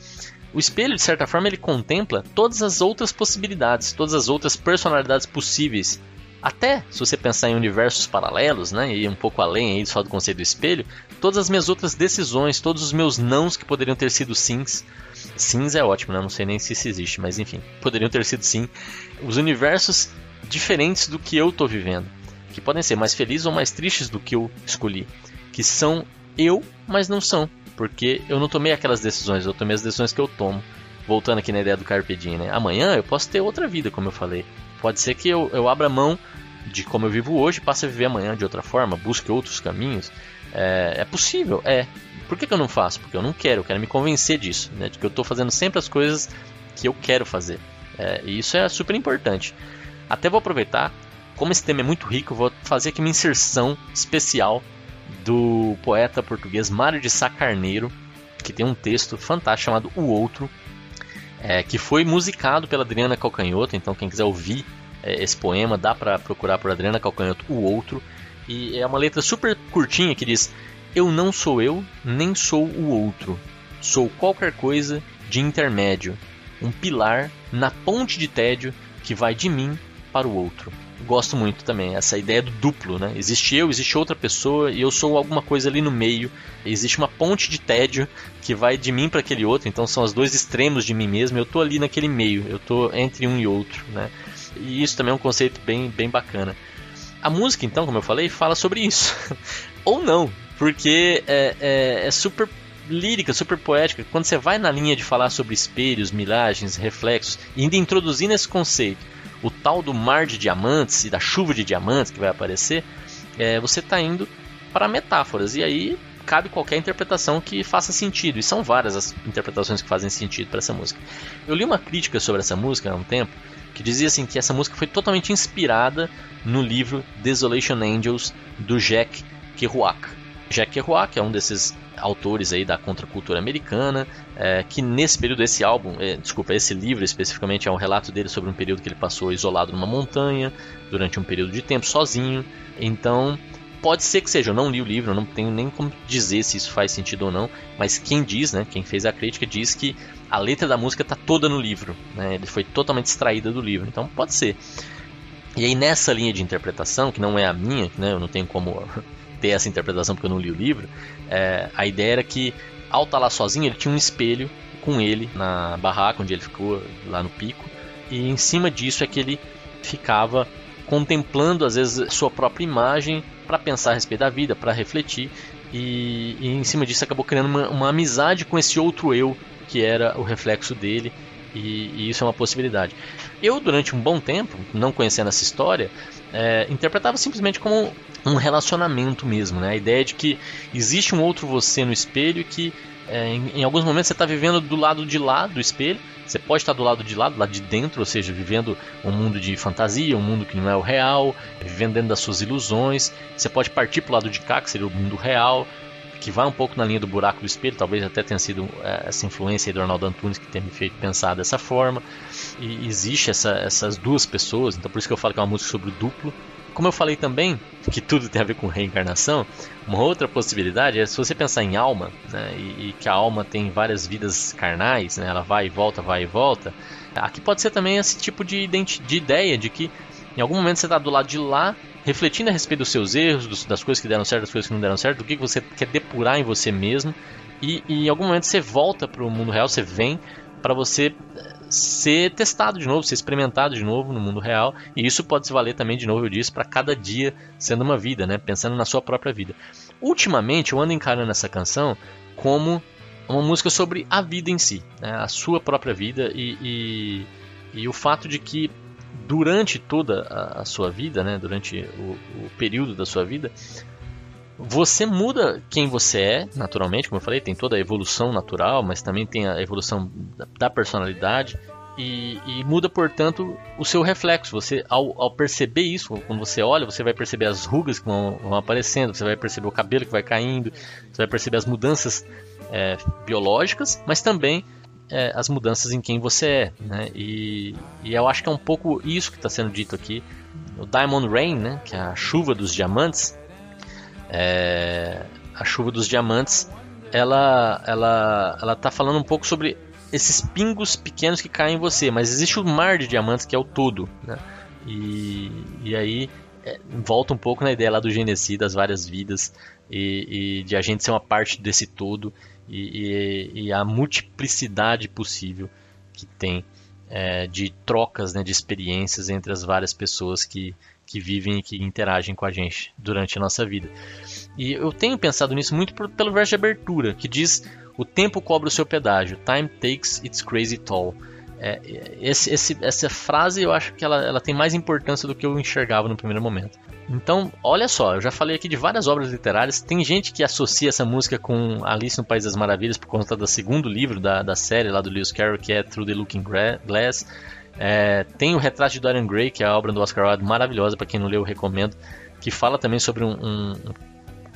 o espelho, de certa forma, ele contempla todas as outras possibilidades, todas as outras personalidades possíveis até se você pensar em universos paralelos, né, e um pouco além aí só do conceito do espelho, todas as minhas outras decisões, todos os meus nãos que poderiam ter sido sims, sims é ótimo, né? Não sei nem se isso existe, mas enfim, poderiam ter sido sim. Os universos diferentes do que eu estou vivendo, que podem ser mais felizes ou mais tristes do que eu escolhi, que são eu, mas não são, porque eu não tomei aquelas decisões, eu tomei as decisões que eu tomo. Voltando aqui na ideia do Carpe Diem, né? Amanhã eu posso ter outra vida, como eu falei. Pode ser que eu, eu abra mão de como eu vivo hoje passe a viver amanhã de outra forma, busque outros caminhos. É, é possível, é. Por que, que, eu não faço? Porque eu não quero, eu quero me convencer disso, né? de que eu estou fazendo sempre as coisas que eu quero fazer. É, e isso é super importante. Até vou aproveitar, como esse tema é muito rico, vou fazer aqui uma inserção especial do poeta português Mário de Sá Carneiro, que tem um texto fantástico chamado O Outro, é, que foi musicado pela Adriana Calcanhoto. Então, quem quiser ouvir é, esse poema, dá para procurar por Adriana Calcanhoto, o outro. E é uma letra super curtinha que diz: Eu não sou eu, nem sou o outro. Sou qualquer coisa de intermédio, um pilar na ponte de tédio que vai de mim para o outro gosto muito também. Essa ideia do duplo, né? Existe eu, existe outra pessoa e eu sou alguma coisa ali no meio. Existe uma ponte de tédio que vai de mim para aquele outro. Então são os dois extremos de mim mesmo. Eu tô ali naquele meio. Eu tô entre um e outro, né? E isso também é um conceito bem, bem bacana. A música, então, como eu falei, fala sobre isso. Ou não, porque é, é, é super lírica, super poética. Quando você vai na linha de falar sobre espelhos, miragens, reflexos, e ainda introduzindo esse conceito o tal do mar de diamantes e da chuva de diamantes que vai aparecer, é, você está indo para metáforas. E aí cabe qualquer interpretação que faça sentido. E são várias as interpretações que fazem sentido para essa música. Eu li uma crítica sobre essa música há um tempo que dizia assim que essa música foi totalmente inspirada no livro Desolation Angels do Jack Kerouac. Jack Kerouac é um desses autores aí da contracultura americana, é, que nesse período, esse álbum, é, desculpa, esse livro especificamente é um relato dele sobre um período que ele passou isolado numa montanha, durante um período de tempo, sozinho. Então, pode ser que seja, eu não li o livro, eu não tenho nem como dizer se isso faz sentido ou não, mas quem diz, né, quem fez a crítica, diz que a letra da música está toda no livro, né, ele foi totalmente extraída do livro, então pode ser. E aí nessa linha de interpretação, que não é a minha, né, eu não tenho como ter essa interpretação porque eu não li o livro, é, a ideia era que ao estar tá lá sozinho ele tinha um espelho com ele na barraca onde ele ficou lá no pico e em cima disso é que ele ficava contemplando às vezes sua própria imagem para pensar a respeito da vida, para refletir e, e, em cima disso acabou criando uma, uma, amizade com esse outro eu que era o reflexo dele e, e isso é uma possibilidade. Eu, durante um bom tempo, não conhecendo essa história, é, interpretava simplesmente como um relacionamento mesmo, né? A ideia de que existe um outro você no espelho que é, em, em, alguns momentos você está vivendo do lado de lá do espelho, você pode estar do lado de lá, do lado de dentro, ou seja, vivendo um mundo de fantasia, um mundo que não é o real, vivendo dentro das suas ilusões. Você pode partir para o lado de cá, que seria o mundo real, que vai um pouco na linha do buraco do espelho, talvez até tenha sido é, essa influência do Arnaldo Antunes que tenha me feito pensar dessa forma. E existe essa, essas duas pessoas, então por isso que eu falo que é uma música sobre o duplo. Como eu falei também, que tudo tem a ver com reencarnação, uma outra possibilidade é se você pensar em alma, né, e, e, que a alma tem várias vidas carnais, né, ela vai e volta, vai e volta, aqui pode ser também esse tipo de, de ideia de que em algum momento você está do lado de lá, refletindo a respeito dos seus erros, dos, das coisas que deram certo, das coisas que não deram certo, do que, que você quer depurar em você mesmo, e, e em algum momento você volta para o mundo real, você vem para você ser testado de novo, ser experimentado de novo no mundo real. E isso pode se valer também, de novo, eu disse, para cada dia sendo uma vida, né? Pensando na sua própria vida. Ultimamente eu ando encarando essa canção como uma música sobre a vida em si, né? a sua própria vida e, e, e, o fato de que durante toda a, sua vida, né? durante o, o período da sua vida, você muda quem você é, naturalmente, como eu falei, tem toda a evolução natural, mas também tem a evolução da personalidade. E, e, muda, portanto, o seu reflexo. Você, ao, ao, perceber isso, quando você olha, você vai perceber as rugas que vão, vão, aparecendo, você vai perceber o cabelo que vai caindo, você vai perceber as mudanças é, biológicas, mas também é, as mudanças em quem você é. Né? E, e, eu acho que é um pouco isso que está sendo dito aqui. O Diamond Rain, né? que é a chuva dos diamantes, é, a chuva dos diamantes, ela, ela, ela tá falando um pouco sobre esses pingos pequenos que caem em você, mas existe o mar de diamantes que é o todo, né? E, e aí é, volta um pouco na ideia lá do Genesi, das várias vidas e, e de a gente ser uma parte desse todo e, e, e a multiplicidade possível que tem é, de trocas, né, de experiências entre as várias pessoas que, que vivem e que interagem com a gente durante a nossa vida. E eu tenho pensado nisso muito por, pelo verso de abertura, que diz: O tempo cobra o seu pedágio, time takes its crazy toll. É, esse, esse, essa frase eu acho que ela, ela tem mais importância do que eu enxergava no primeiro momento. Então, olha só, eu já falei aqui de várias obras literárias. Tem gente que associa essa música com Alice no País das Maravilhas por conta do segundo livro da, da série lá do Lewis Carroll, que é Through the Looking Glass. É, tem o Retrato de Dorian Gray, que é a obra do Oscar Wilde, maravilhosa, para quem não leu, eu recomendo, que fala também sobre um, um,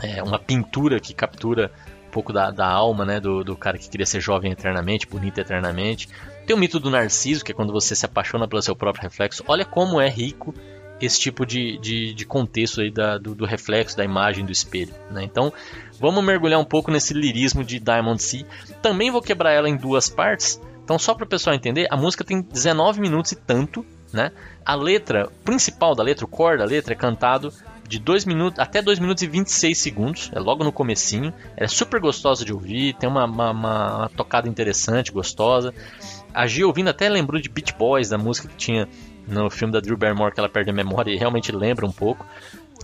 é, uma pintura que captura um pouco da, da alma né, do, do, cara que queria ser jovem eternamente, bonito eternamente. Tem o mito do Narciso, que é quando você se apaixona pelo seu próprio reflexo. Olha como é rico esse tipo de, de, de contexto aí da, do, do, reflexo, da imagem do espelho. Né? Então, vamos mergulhar um pouco nesse lirismo de Diamond Sea. Também vou quebrar ela em duas partes, então, só para o pessoal entender, a música tem 19 minutos e tanto, né? A letra principal da letra, o core da letra, é cantado de 2 minutos até 2 minutos e 26 segundos, é logo no comecinho. é super gostosa de ouvir, tem uma, uma, uma tocada interessante, gostosa. A Gia ouvindo até lembrou de Beach Boys, da música que tinha no filme da Drew Barrymore que ela perde a memória e realmente lembra um pouco.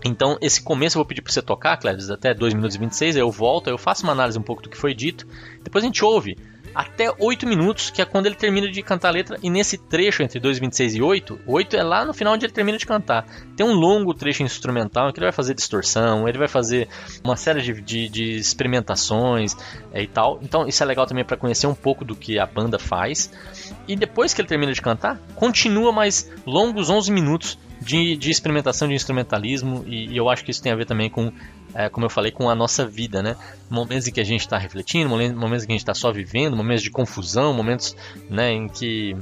Então, esse começo eu vou pedir para você tocar, Cleves, até 2 minutos e 26, aí eu volto, aí eu faço uma análise um pouco do que foi dito. Depois a gente ouve até 8 minutos, que é quando ele termina de cantar a letra, e nesse trecho entre 2,26 e 8, 8 é lá no final onde ele termina de cantar. Tem um longo trecho instrumental em que ele vai fazer distorção, ele vai fazer uma série de, de, de experimentações é, e tal. Então isso é legal também para conhecer um pouco do que a banda faz. E depois que ele termina de cantar, continua mais longos 11 minutos de, de experimentação, de instrumentalismo, e, e eu acho que isso tem a ver também com é, como eu falei, com a nossa vida, né? Momentos em que a gente está refletindo, momentos em que a gente está só vivendo, momentos de confusão, momentos né, em que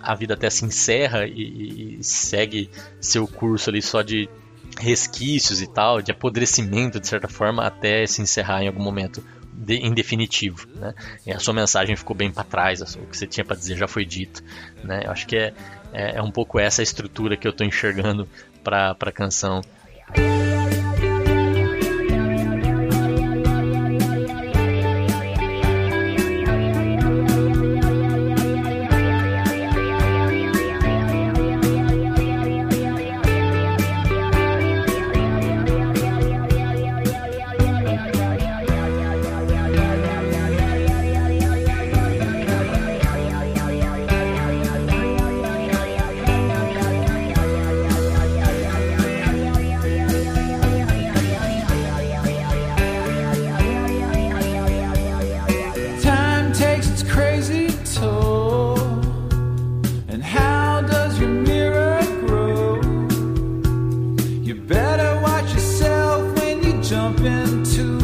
a vida até se encerra e, e segue seu curso ali só de resquícios e tal, de apodrecimento de certa forma, até se encerrar em algum momento de, em definitivo, né? E a sua mensagem ficou bem para trás, o que você tinha para dizer já foi dito, né? Eu acho que é, é, é um pouco essa estrutura que eu estou enxergando para a canção. Jump into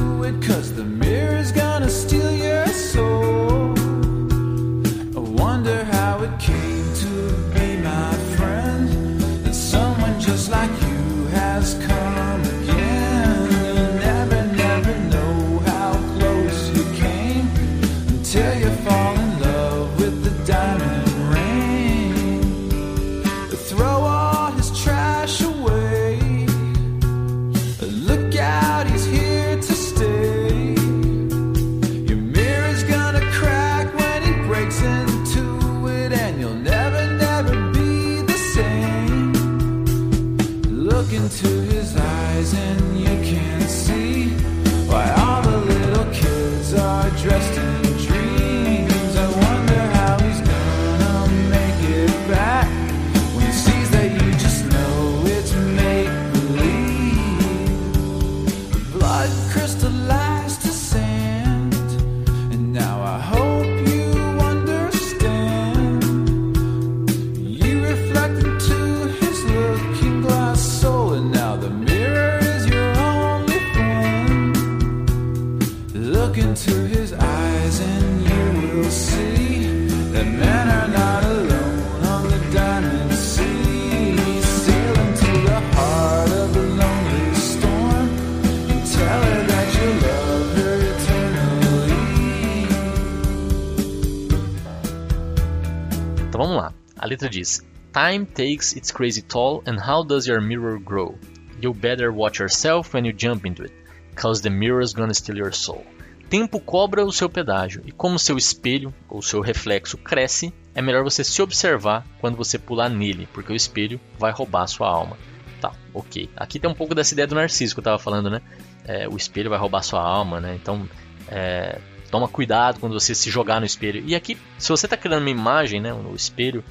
letra diz: Time takes its crazy toll, and how does your mirror grow? You better watch yourself when you jump into it, cause the mirror's gonna steal your soul. Tempo cobra o seu pedágio, e como seu espelho ou seu reflexo cresce, é melhor você se observar quando você pular nele, porque o espelho vai roubar sua alma. Tá, ok. Aqui tem um pouco dessa ideia do narciso que eu estava falando, né? É, o espelho vai roubar sua alma, né? Então, é, toma cuidado quando você se jogar no espelho. E aqui, se você está criando uma imagem, né, no espelho,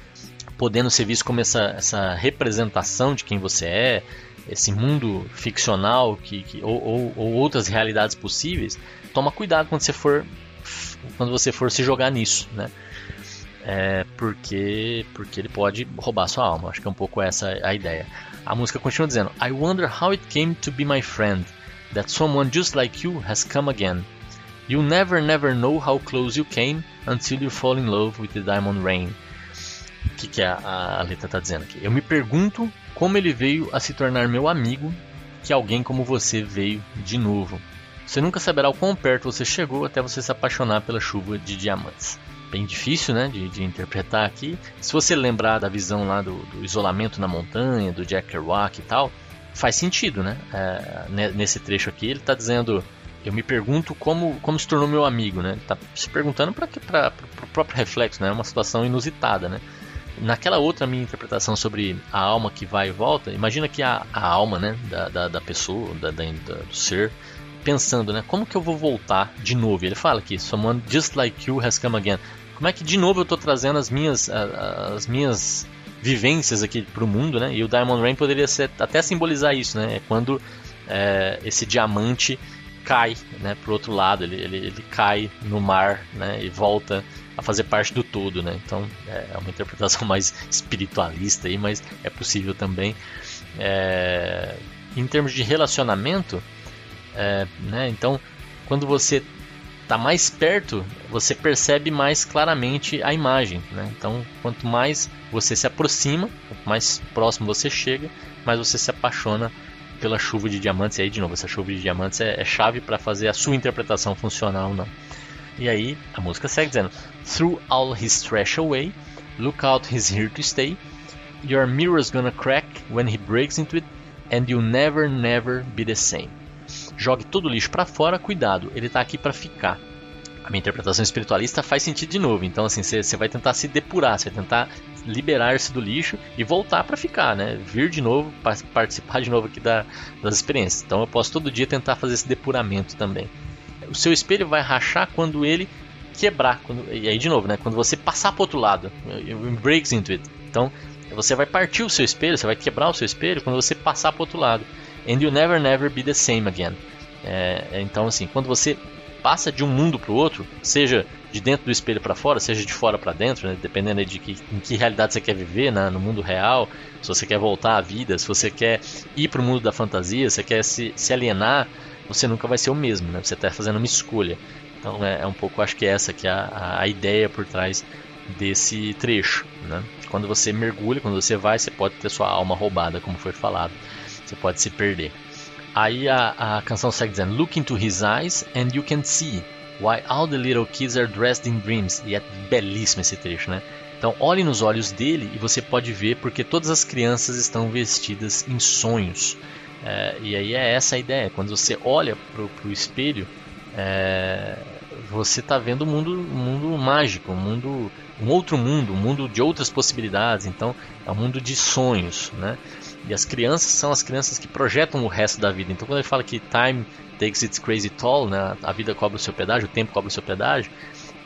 podendo ser visto como essa, essa representação de quem você é, esse mundo ficcional que, que ou, ou, ou outras realidades possíveis, toma cuidado quando você for quando você for se jogar nisso, né? É porque porque ele pode roubar sua alma. Acho que é um pouco essa a ideia. A música continua dizendo: I wonder how it came to be my friend that someone just like you has come again. You'll never never know how close you came until you fall in love with the diamond rain. O que, que a, a letra está dizendo aqui? Eu me pergunto como ele veio a se tornar meu amigo, que alguém como você veio de novo. Você nunca saberá o quão perto você chegou até você se apaixonar pela chuva de diamantes. Bem difícil né, de, de interpretar aqui. Se você lembrar da visão lá do, do isolamento na montanha, do Jack Kerouac e tal, faz sentido, né? É, nesse trecho aqui ele está dizendo eu me pergunto como, como se tornou meu amigo, né? Ele tá se perguntando para o próprio reflexo, né? É uma situação inusitada, né? Naquela outra minha interpretação sobre a alma que vai e volta, imagina que a, a alma, né, da, da, da pessoa, da, da, do ser, pensando, né, como que eu vou voltar de novo? Ele fala aqui, someone just like you has come again. Como é que de novo eu estou trazendo as minhas, as minhas vivências aqui para o mundo, né? E o Diamond Rain poderia ser, até simbolizar isso, né? É quando é, esse diamante cai né, para outro lado, ele, ele, ele cai no mar né, e volta a fazer parte do todo. Né? Então é uma interpretação mais espiritualista, aí, mas é possível também. É, em termos de relacionamento, é, né, então quando você está mais perto, você percebe mais claramente a imagem. Né? Então quanto mais você se aproxima, quanto mais próximo você chega, mais você se apaixona pela chuva de diamantes. E aí, de novo, essa chuva de diamantes é, é chave para fazer a sua interpretação funcionar ou não. E aí, a música segue dizendo: Through all his trash away, look out, he's here to stay. Your mirror's gonna crack when he breaks into it, and you'll never, never be the same. Jogue todo o lixo para fora, cuidado, ele tá aqui para ficar. A minha interpretação espiritualista faz sentido de novo. Então, assim, você vai tentar se depurar, você vai tentar liberar-se do lixo e voltar para ficar, né? Vir de novo, participar de novo aqui da, das experiências. Então, eu posso todo dia tentar fazer esse depuramento também. O seu espelho vai rachar quando ele quebrar. Quando, e aí, de novo, né? Quando você passar para outro lado, breaks into it. Então, você vai partir o seu espelho, você vai quebrar o seu espelho quando você passar para outro lado. And you'll never, never be the same again. É, então, assim, quando você passa de um mundo para o outro, seja de dentro do espelho para fora, seja de fora para dentro, né? dependendo de que, em que realidade você quer viver, né? no mundo real, se você quer voltar à vida, se você quer ir para o mundo da fantasia, se você quer se, se alienar você nunca vai ser o mesmo, né? Você está fazendo uma escolha. Então é, é, um pouco, acho que é essa que é a, a ideia por trás desse trecho, né? Quando você mergulha, quando você vai, você pode ter sua alma roubada, como foi falado. Você pode se perder. Aí a, a canção segue dizendo: Look into his eyes and you can see why all the little kids are dressed in dreams. E é belíssimo esse trecho, né? Então olhe nos olhos dele e você pode ver porque todas as crianças estão vestidas em sonhos. É, e aí é essa a ideia. Quando você olha para o espelho, é, você está vendo um mundo, um mundo mágico, um mundo, um outro mundo, um mundo de outras possibilidades. Então é um mundo de sonhos, né? E as crianças são as crianças que projetam o resto da vida. Então quando ele fala que time takes its crazy toll, né? A vida cobra o seu pedágio, o tempo cobra o seu pedágio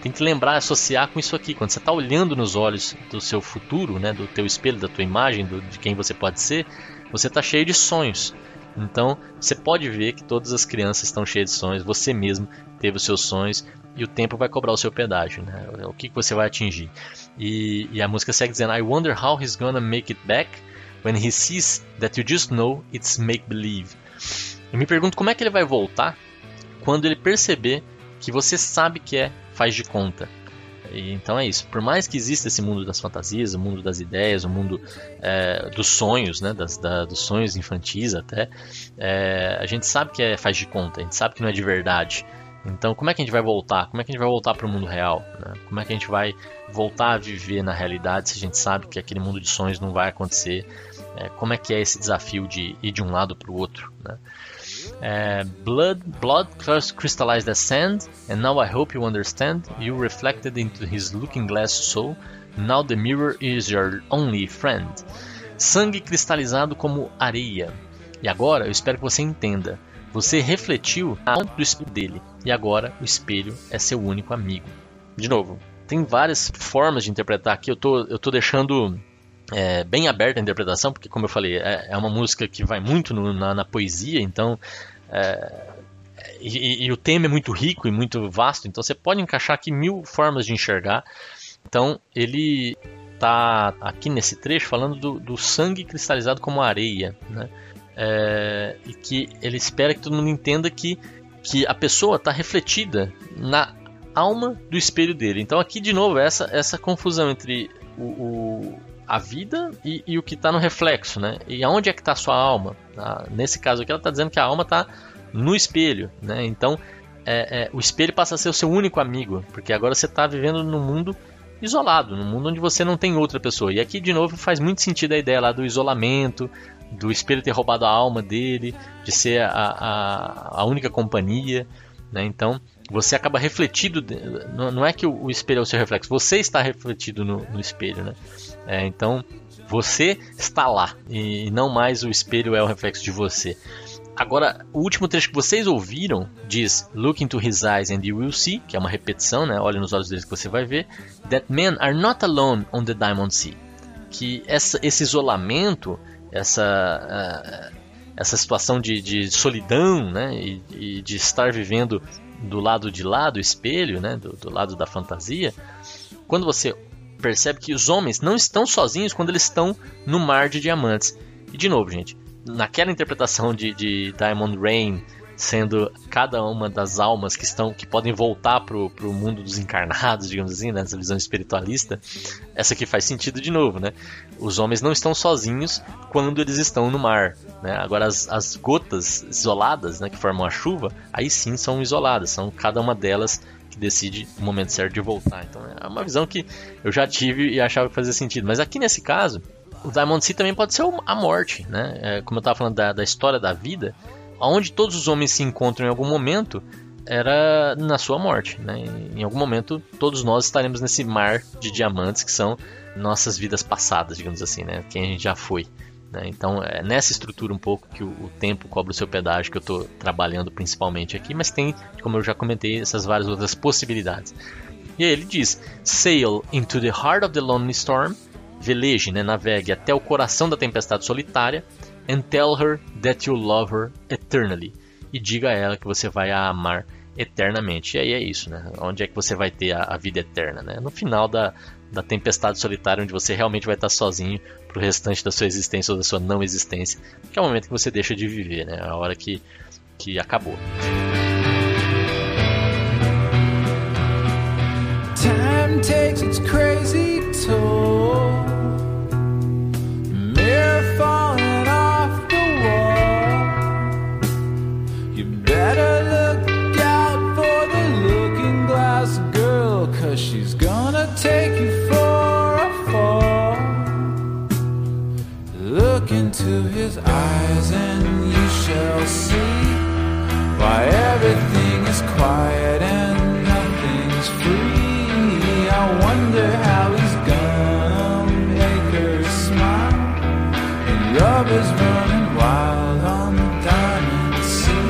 tem que lembrar, associar com isso aqui. Quando você está olhando nos olhos do seu futuro, né, do teu espelho, da tua imagem, do, de quem você pode ser, você está cheio de sonhos. Então, você pode ver que todas as crianças estão cheias de sonhos, você mesmo teve os seus sonhos e o tempo vai cobrar o seu pedágio, né? O que, que você vai atingir. E, e a música segue dizendo: I wonder how he's gonna make it back when he sees that you just know it's make believe. Eu me pergunto como é que ele vai voltar quando ele perceber que você sabe que é faz de conta. E, então é isso. Por mais que exista esse mundo das fantasias, o mundo das ideias, o mundo é, dos sonhos, né, das, da, dos sonhos infantis até, é, a gente sabe que é faz de conta, a gente sabe que não é de verdade. Então, como é que a gente vai voltar? Como é que a gente vai voltar para o mundo real? Né? Como é que a gente vai voltar a viver na realidade se a gente sabe que aquele mundo de sonhos não vai acontecer? É, como é que é esse desafio de ir de um lado para o outro? Né? Uh, blood, blood crystallized as sand, and now I hope you understand. You reflected into his looking glass soul. Now the mirror is your only friend. Sangue cristalizado como areia. E agora eu espero que você entenda. Você refletiu a do espelho dele, e agora o espelho é seu único amigo. De novo, tem várias formas de interpretar aqui. Eu tô, eu tô deixando é, bem aberta a interpretação, porque, como eu falei, é, é uma música que vai muito no, na, na, poesia, então. É, e, e, o tema é muito rico e muito vasto, então você pode encaixar aqui mil formas de enxergar. Então, ele está aqui nesse trecho falando do, do sangue cristalizado como areia, né? É, e que ele espera que todo mundo entenda que, que a pessoa está refletida na alma do espelho dele. Então, aqui de novo, essa, essa confusão entre o, o a vida e, e o que está no reflexo, né? E aonde é que está a sua alma? Ah, nesse caso aqui, ela está dizendo que a alma está no espelho, né? Então, é, é, o espelho passa a ser o seu único amigo, porque agora você está vivendo num mundo isolado, num mundo onde você não tem outra pessoa. E aqui, de novo, faz muito sentido a ideia lá do isolamento, do espelho ter roubado a alma dele, de ser a, a, a única companhia, né? Então, você acaba refletido, não é que o espelho é o seu reflexo, você está refletido no, no espelho, né? É, então você está lá e não mais o espelho é o reflexo de você. Agora, o último trecho que vocês ouviram diz Look into his eyes and you will see, que é uma repetição, né? Olha nos olhos deles que você vai ver. That men are not alone on the Diamond Sea. Que essa, esse isolamento, essa, uh, essa situação de, de solidão, né? E, e, de estar vivendo do lado de lá do espelho, né? Do, do lado da fantasia. Quando você percebe que os homens não estão sozinhos quando eles estão no mar de diamantes. E de novo, gente, naquela interpretação de, de Diamond Rain sendo cada uma das almas que estão que podem voltar pro, pro mundo dos encarnados, digamos assim, nessa né, visão espiritualista, essa aqui faz sentido de novo, né? Os homens não estão sozinhos quando eles estão no mar, né? Agora as, as gotas isoladas, né, que formam a chuva, aí sim são isoladas, são cada uma delas que decide o momento certo de voltar. Então é uma visão que eu já tive e achava que fazia sentido. Mas aqui nesse caso, o Diamond Sea também pode ser a morte, né? É, como eu estava falando da, da história da vida, onde todos os homens se encontram em algum momento era na sua morte, né? Em algum momento todos nós estaremos nesse mar de diamantes que são nossas vidas passadas, digamos assim, né? Quem a gente já foi. Né? Então é nessa estrutura um pouco que o, o, tempo cobra o seu pedágio que eu estou trabalhando principalmente aqui, mas tem, como eu já comentei, essas várias outras possibilidades. E aí ele diz: Sail into the heart of the lonely storm, veleje, né, navegue até o coração da tempestade solitária, and tell her that you love her eternally. E diga a ela que você vai a amar eternamente. E aí é isso, né? Onde é que você vai ter a, a vida eterna, né? No final da, da tempestade solitária, onde você realmente vai estar sozinho pro restante da sua existência ou da sua não existência, que é o momento que você deixa de viver, né? A hora que que acabou. Into his eyes and you shall see why everything is quiet and nothing's free. I wonder how he's gonna make her smile. And love is running wild on the diamond sea.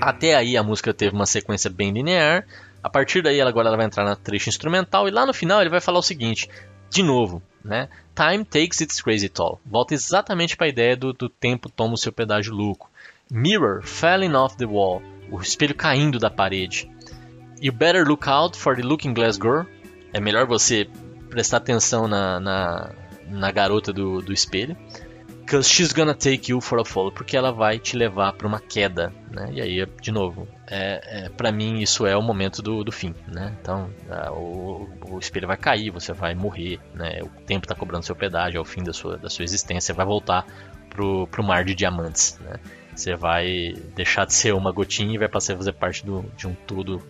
Até aí a música teve uma sequência bem linear. A partir daí agora ela vai entrar na trecho instrumental e lá no final ele vai falar o seguinte, de novo, né? Time takes its crazy toll. Volta exatamente para a ideia do, do tempo toma o seu pedágio louco. Mirror falling off the wall. O espelho caindo da parede. You better look out for the looking glass girl. É melhor você prestar atenção na, na, na garota do, do espelho. Cause she's gonna take you for a fall. Porque ela vai te levar para uma queda. Né? E aí, de novo, é, é, para mim isso é o momento do, do fim. Né? Então, a, o, o espelho vai cair, você vai morrer. Né? O tempo está cobrando seu pedágio, é o fim da sua, da sua existência. Você vai voltar pro, pro mar de diamantes. Né? Você vai deixar de ser uma gotinha e vai passar a fazer parte do, de um todo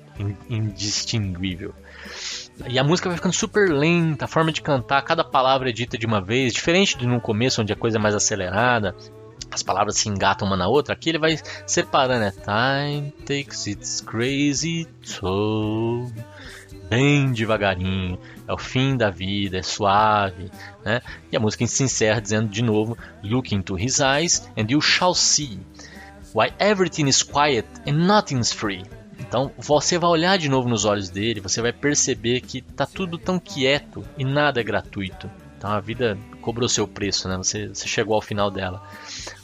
indistinguível. E a música vai ficando super lenta, a forma de cantar, cada palavra é dita de uma vez, diferente de no começo, onde a coisa é mais acelerada, as palavras se engatam uma na outra, aqui ele vai separando, né? Time takes its crazy toll. Bem devagarinho, é o fim da vida, é suave, né? E a música se encerra dizendo de novo: Look into his eyes and you shall see why everything is quiet and nothing's free. Então você vai olhar de novo nos olhos dele, você vai perceber que tá tudo tão quieto e nada é gratuito. Então a vida cobrou seu preço, né? Você, você chegou ao final dela.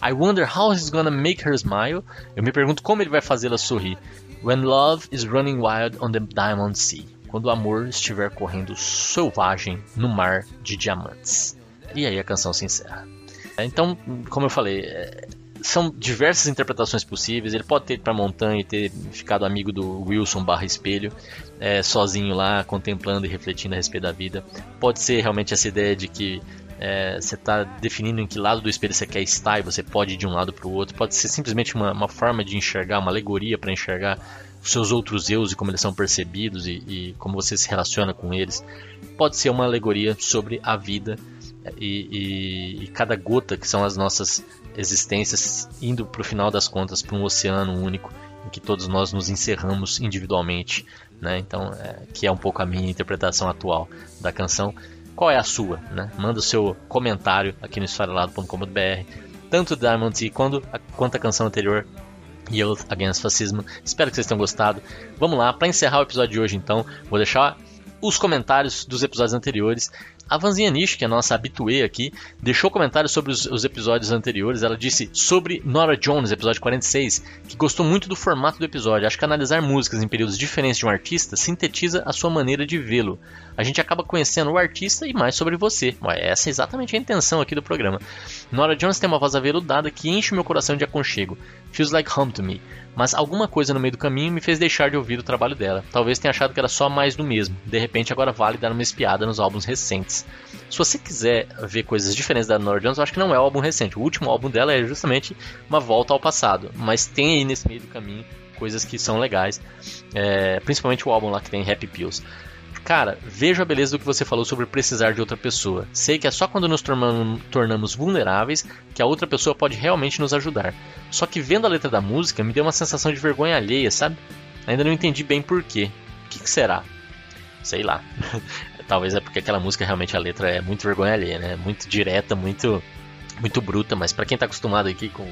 I wonder how he's gonna make her smile. Eu me pergunto como ele vai fazê-la sorrir. When love is running wild on the diamond sea. Quando o amor estiver correndo selvagem no mar de diamantes. E aí a canção se encerra. Então, como eu falei, é, são diversas interpretações possíveis. Ele pode ter ido para a montanha e ter ficado amigo do Wilson barra espelho, é, sozinho lá, contemplando e refletindo a respeito da vida. Pode ser realmente essa ideia de que é, você está definindo em que lado do espelho você quer estar e você pode ir de um lado para o outro. Pode ser simplesmente uma, uma forma de enxergar, uma alegoria para enxergar os seus outros eus e como eles são percebidos e, e como você se relaciona com eles. Pode ser uma alegoria sobre a vida e, e, e, cada gota que são as nossas existências indo para o final das contas para um oceano único em que todos nós nos encerramos individualmente, né? Então, é, que é um pouco a minha interpretação atual da canção. Qual é a sua? Né? Manda o seu comentário aqui no esfarelado.com.br, tanto Diamond Sea quanto a, quanto a canção anterior Youth Against Fascism. Espero que vocês tenham gostado. Vamos lá, para encerrar o episódio de hoje, então, vou deixar os comentários dos episódios anteriores. A Vanzinha Nish, que é a nossa habituê aqui, deixou comentários sobre os, os, episódios anteriores. Ela disse sobre Nora Jones, episódio 46, que gostou muito do formato do episódio. Acho que analisar músicas em períodos diferentes de um artista sintetiza a sua maneira de vê-lo. A gente acaba conhecendo o artista e mais sobre você. Essa é exatamente a intenção aqui do programa. Nora Jones tem uma voz aveludada que enche meu coração de aconchego. Feels like home to me mas alguma coisa no meio do caminho me fez deixar de ouvir o trabalho dela. Talvez tenha achado que era só mais do mesmo. De repente, agora vale dar uma espiada nos álbuns recentes. Se você quiser ver coisas diferentes da Nora Jones, eu acho que não é o álbum recente. O último álbum dela é justamente uma volta ao passado, mas tem aí nesse meio do caminho coisas que são legais, é, principalmente o álbum lá que tem Happy Pills. Cara, vejo a beleza do que você falou sobre precisar de outra pessoa. Sei que é só quando nos tornamos vulneráveis que a outra pessoa pode realmente nos ajudar. Só que vendo a letra da música me deu uma sensação de vergonha alheia, sabe? Ainda não entendi bem porquê. O que, que será? Sei lá. Talvez é porque aquela música realmente a letra é muito vergonha alheia, né? Muito direta, muito muito bruta, mas para quem tá acostumado aqui com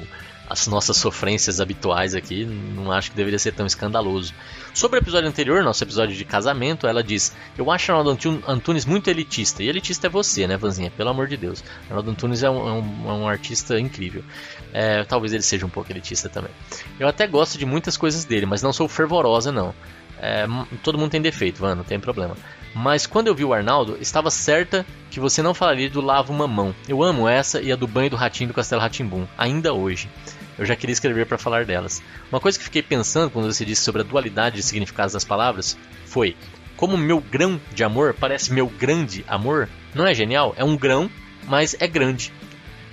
as nossas sofrências habituais aqui, não acho que deveria ser tão escandaloso. Sobre o episódio anterior, nosso episódio de casamento, ela diz: Eu acho Arnaldo Antunes muito elitista. E elitista é você, né, Vanzinha? Pelo amor de Deus. Arnaldo Antunes é um, é um, é um artista incrível. É, talvez ele seja um pouco elitista também. Eu até gosto de muitas coisas dele, mas não sou fervorosa, não. É, todo mundo tem defeito, Van, não tem problema. Mas quando eu vi o Arnaldo, estava certa que você não falaria do Lavo Mamão. Eu amo essa e a do banho do ratinho do Castelo Ratimbum, ainda hoje. Eu já queria escrever para falar delas. Uma coisa que fiquei pensando quando você disse sobre a dualidade de significados das palavras foi: como meu grão de amor parece meu grande amor, não é genial? É um grão, mas é grande.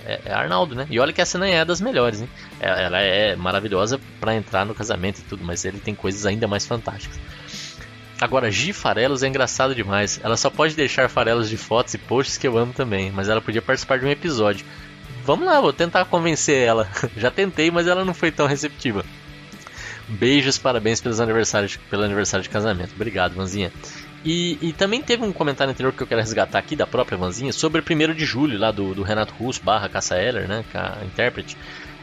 É, é Arnaldo, né? E olha que essa nem é das melhores, hein? É, ela é maravilhosa para entrar no casamento e tudo, mas ele tem coisas ainda mais fantásticas. Agora, Gi Farelos é engraçado demais. Ela só pode deixar farelos de fotos e posts que eu amo também, mas ela podia participar de um episódio. Vamos lá, vou tentar convencer ela. Já tentei, mas ela não foi tão receptiva. Beijos, parabéns pelos aniversários, pelo aniversário de casamento. Obrigado, Vanzinha. E, e, também teve um comentário anterior que eu quero resgatar aqui da própria Vanzinha sobre o 1 de julho lá do, do Renato Russo barra Eller, né, a intérprete.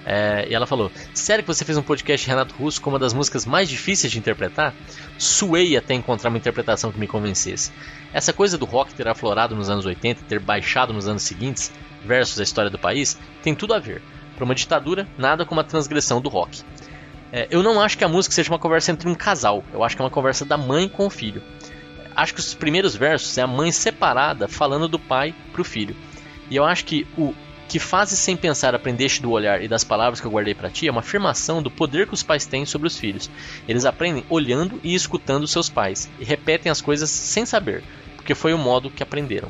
É, e ela falou: Sério que você fez um podcast Renato Russo com uma das músicas mais difíceis de interpretar? Suei até encontrar uma interpretação que me convencesse. Essa coisa do rock ter aflorado nos anos 80 e ter baixado nos anos seguintes, versus a história do país, tem tudo a ver. Para uma ditadura, nada como a transgressão do rock. É, eu não acho que a música seja uma conversa entre um casal, eu acho que é uma conversa da mãe com o filho. Acho que os primeiros versos é a mãe separada falando do pai para o filho. E eu acho que o que fazes sem pensar aprendeste do olhar e das palavras que eu guardei para ti é uma afirmação do poder que os pais têm sobre os filhos. Eles aprendem olhando e escutando seus pais e repetem as coisas sem saber, porque foi o modo que aprenderam.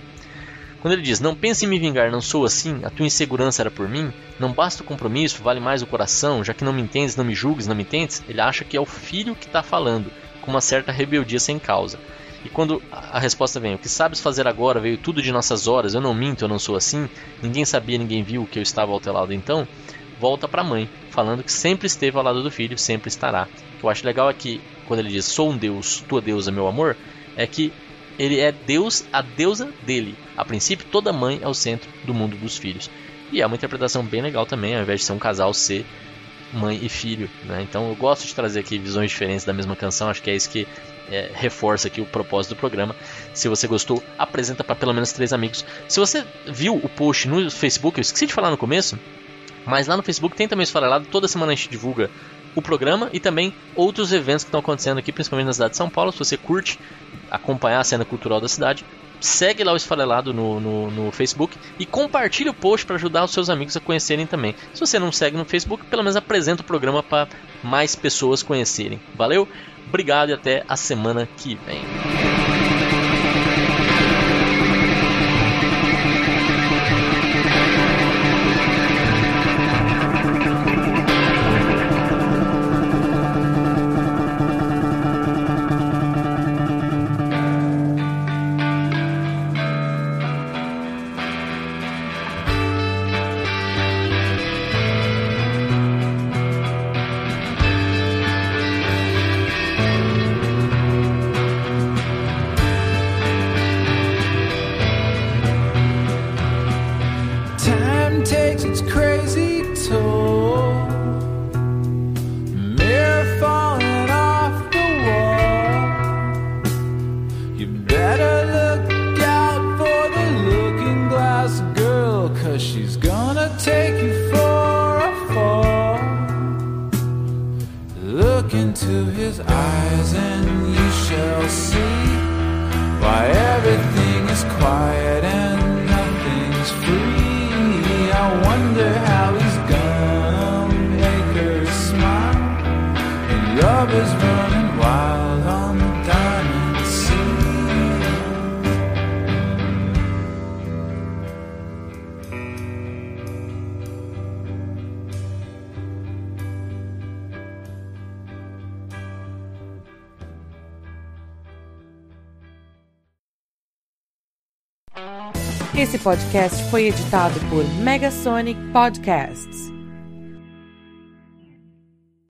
Quando ele diz: Não pense em me vingar, não sou assim, a tua insegurança era por mim, não basta o compromisso, vale mais o coração, já que não me entendes, não me julgues, não me tentes, ele acha que é o filho que está falando, com uma certa rebeldia sem causa. E quando a resposta vem, o que sabes fazer agora veio tudo de nossas horas, eu não minto, eu não sou assim, ninguém sabia, ninguém viu que eu estava ao teu lado então, volta para a mãe, falando que sempre esteve ao lado do filho, sempre estará. O que eu acho legal é que, quando ele diz, sou um Deus, tua deusa, meu amor, é que ele é Deus, a deusa dele. A princípio, toda mãe é o centro do mundo dos filhos. E é uma interpretação bem legal também, ao invés de ser um casal ser mãe e filho. Né? Então eu gosto de trazer aqui visões diferentes da mesma canção, acho que é isso que é, reforça aqui o propósito do programa. Se você gostou, apresenta para pelo menos três amigos. Se você viu o post no Facebook, eu esqueci de falar no começo, mas lá no Facebook tem também esfarelado, toda semana a gente divulga o programa e também outros eventos que estão acontecendo aqui, principalmente na cidade de São Paulo. Se você curte acompanhar a cena cultural da cidade, segue lá o Esfarelado no, no, no Facebook e compartilhe o post para ajudar os seus amigos a conhecerem também. Se você não segue no Facebook, pelo menos apresenta o programa para mais pessoas conhecerem. Valeu? Obrigado e até a semana que vem. Podcast foi editado por Megasonic Podcasts.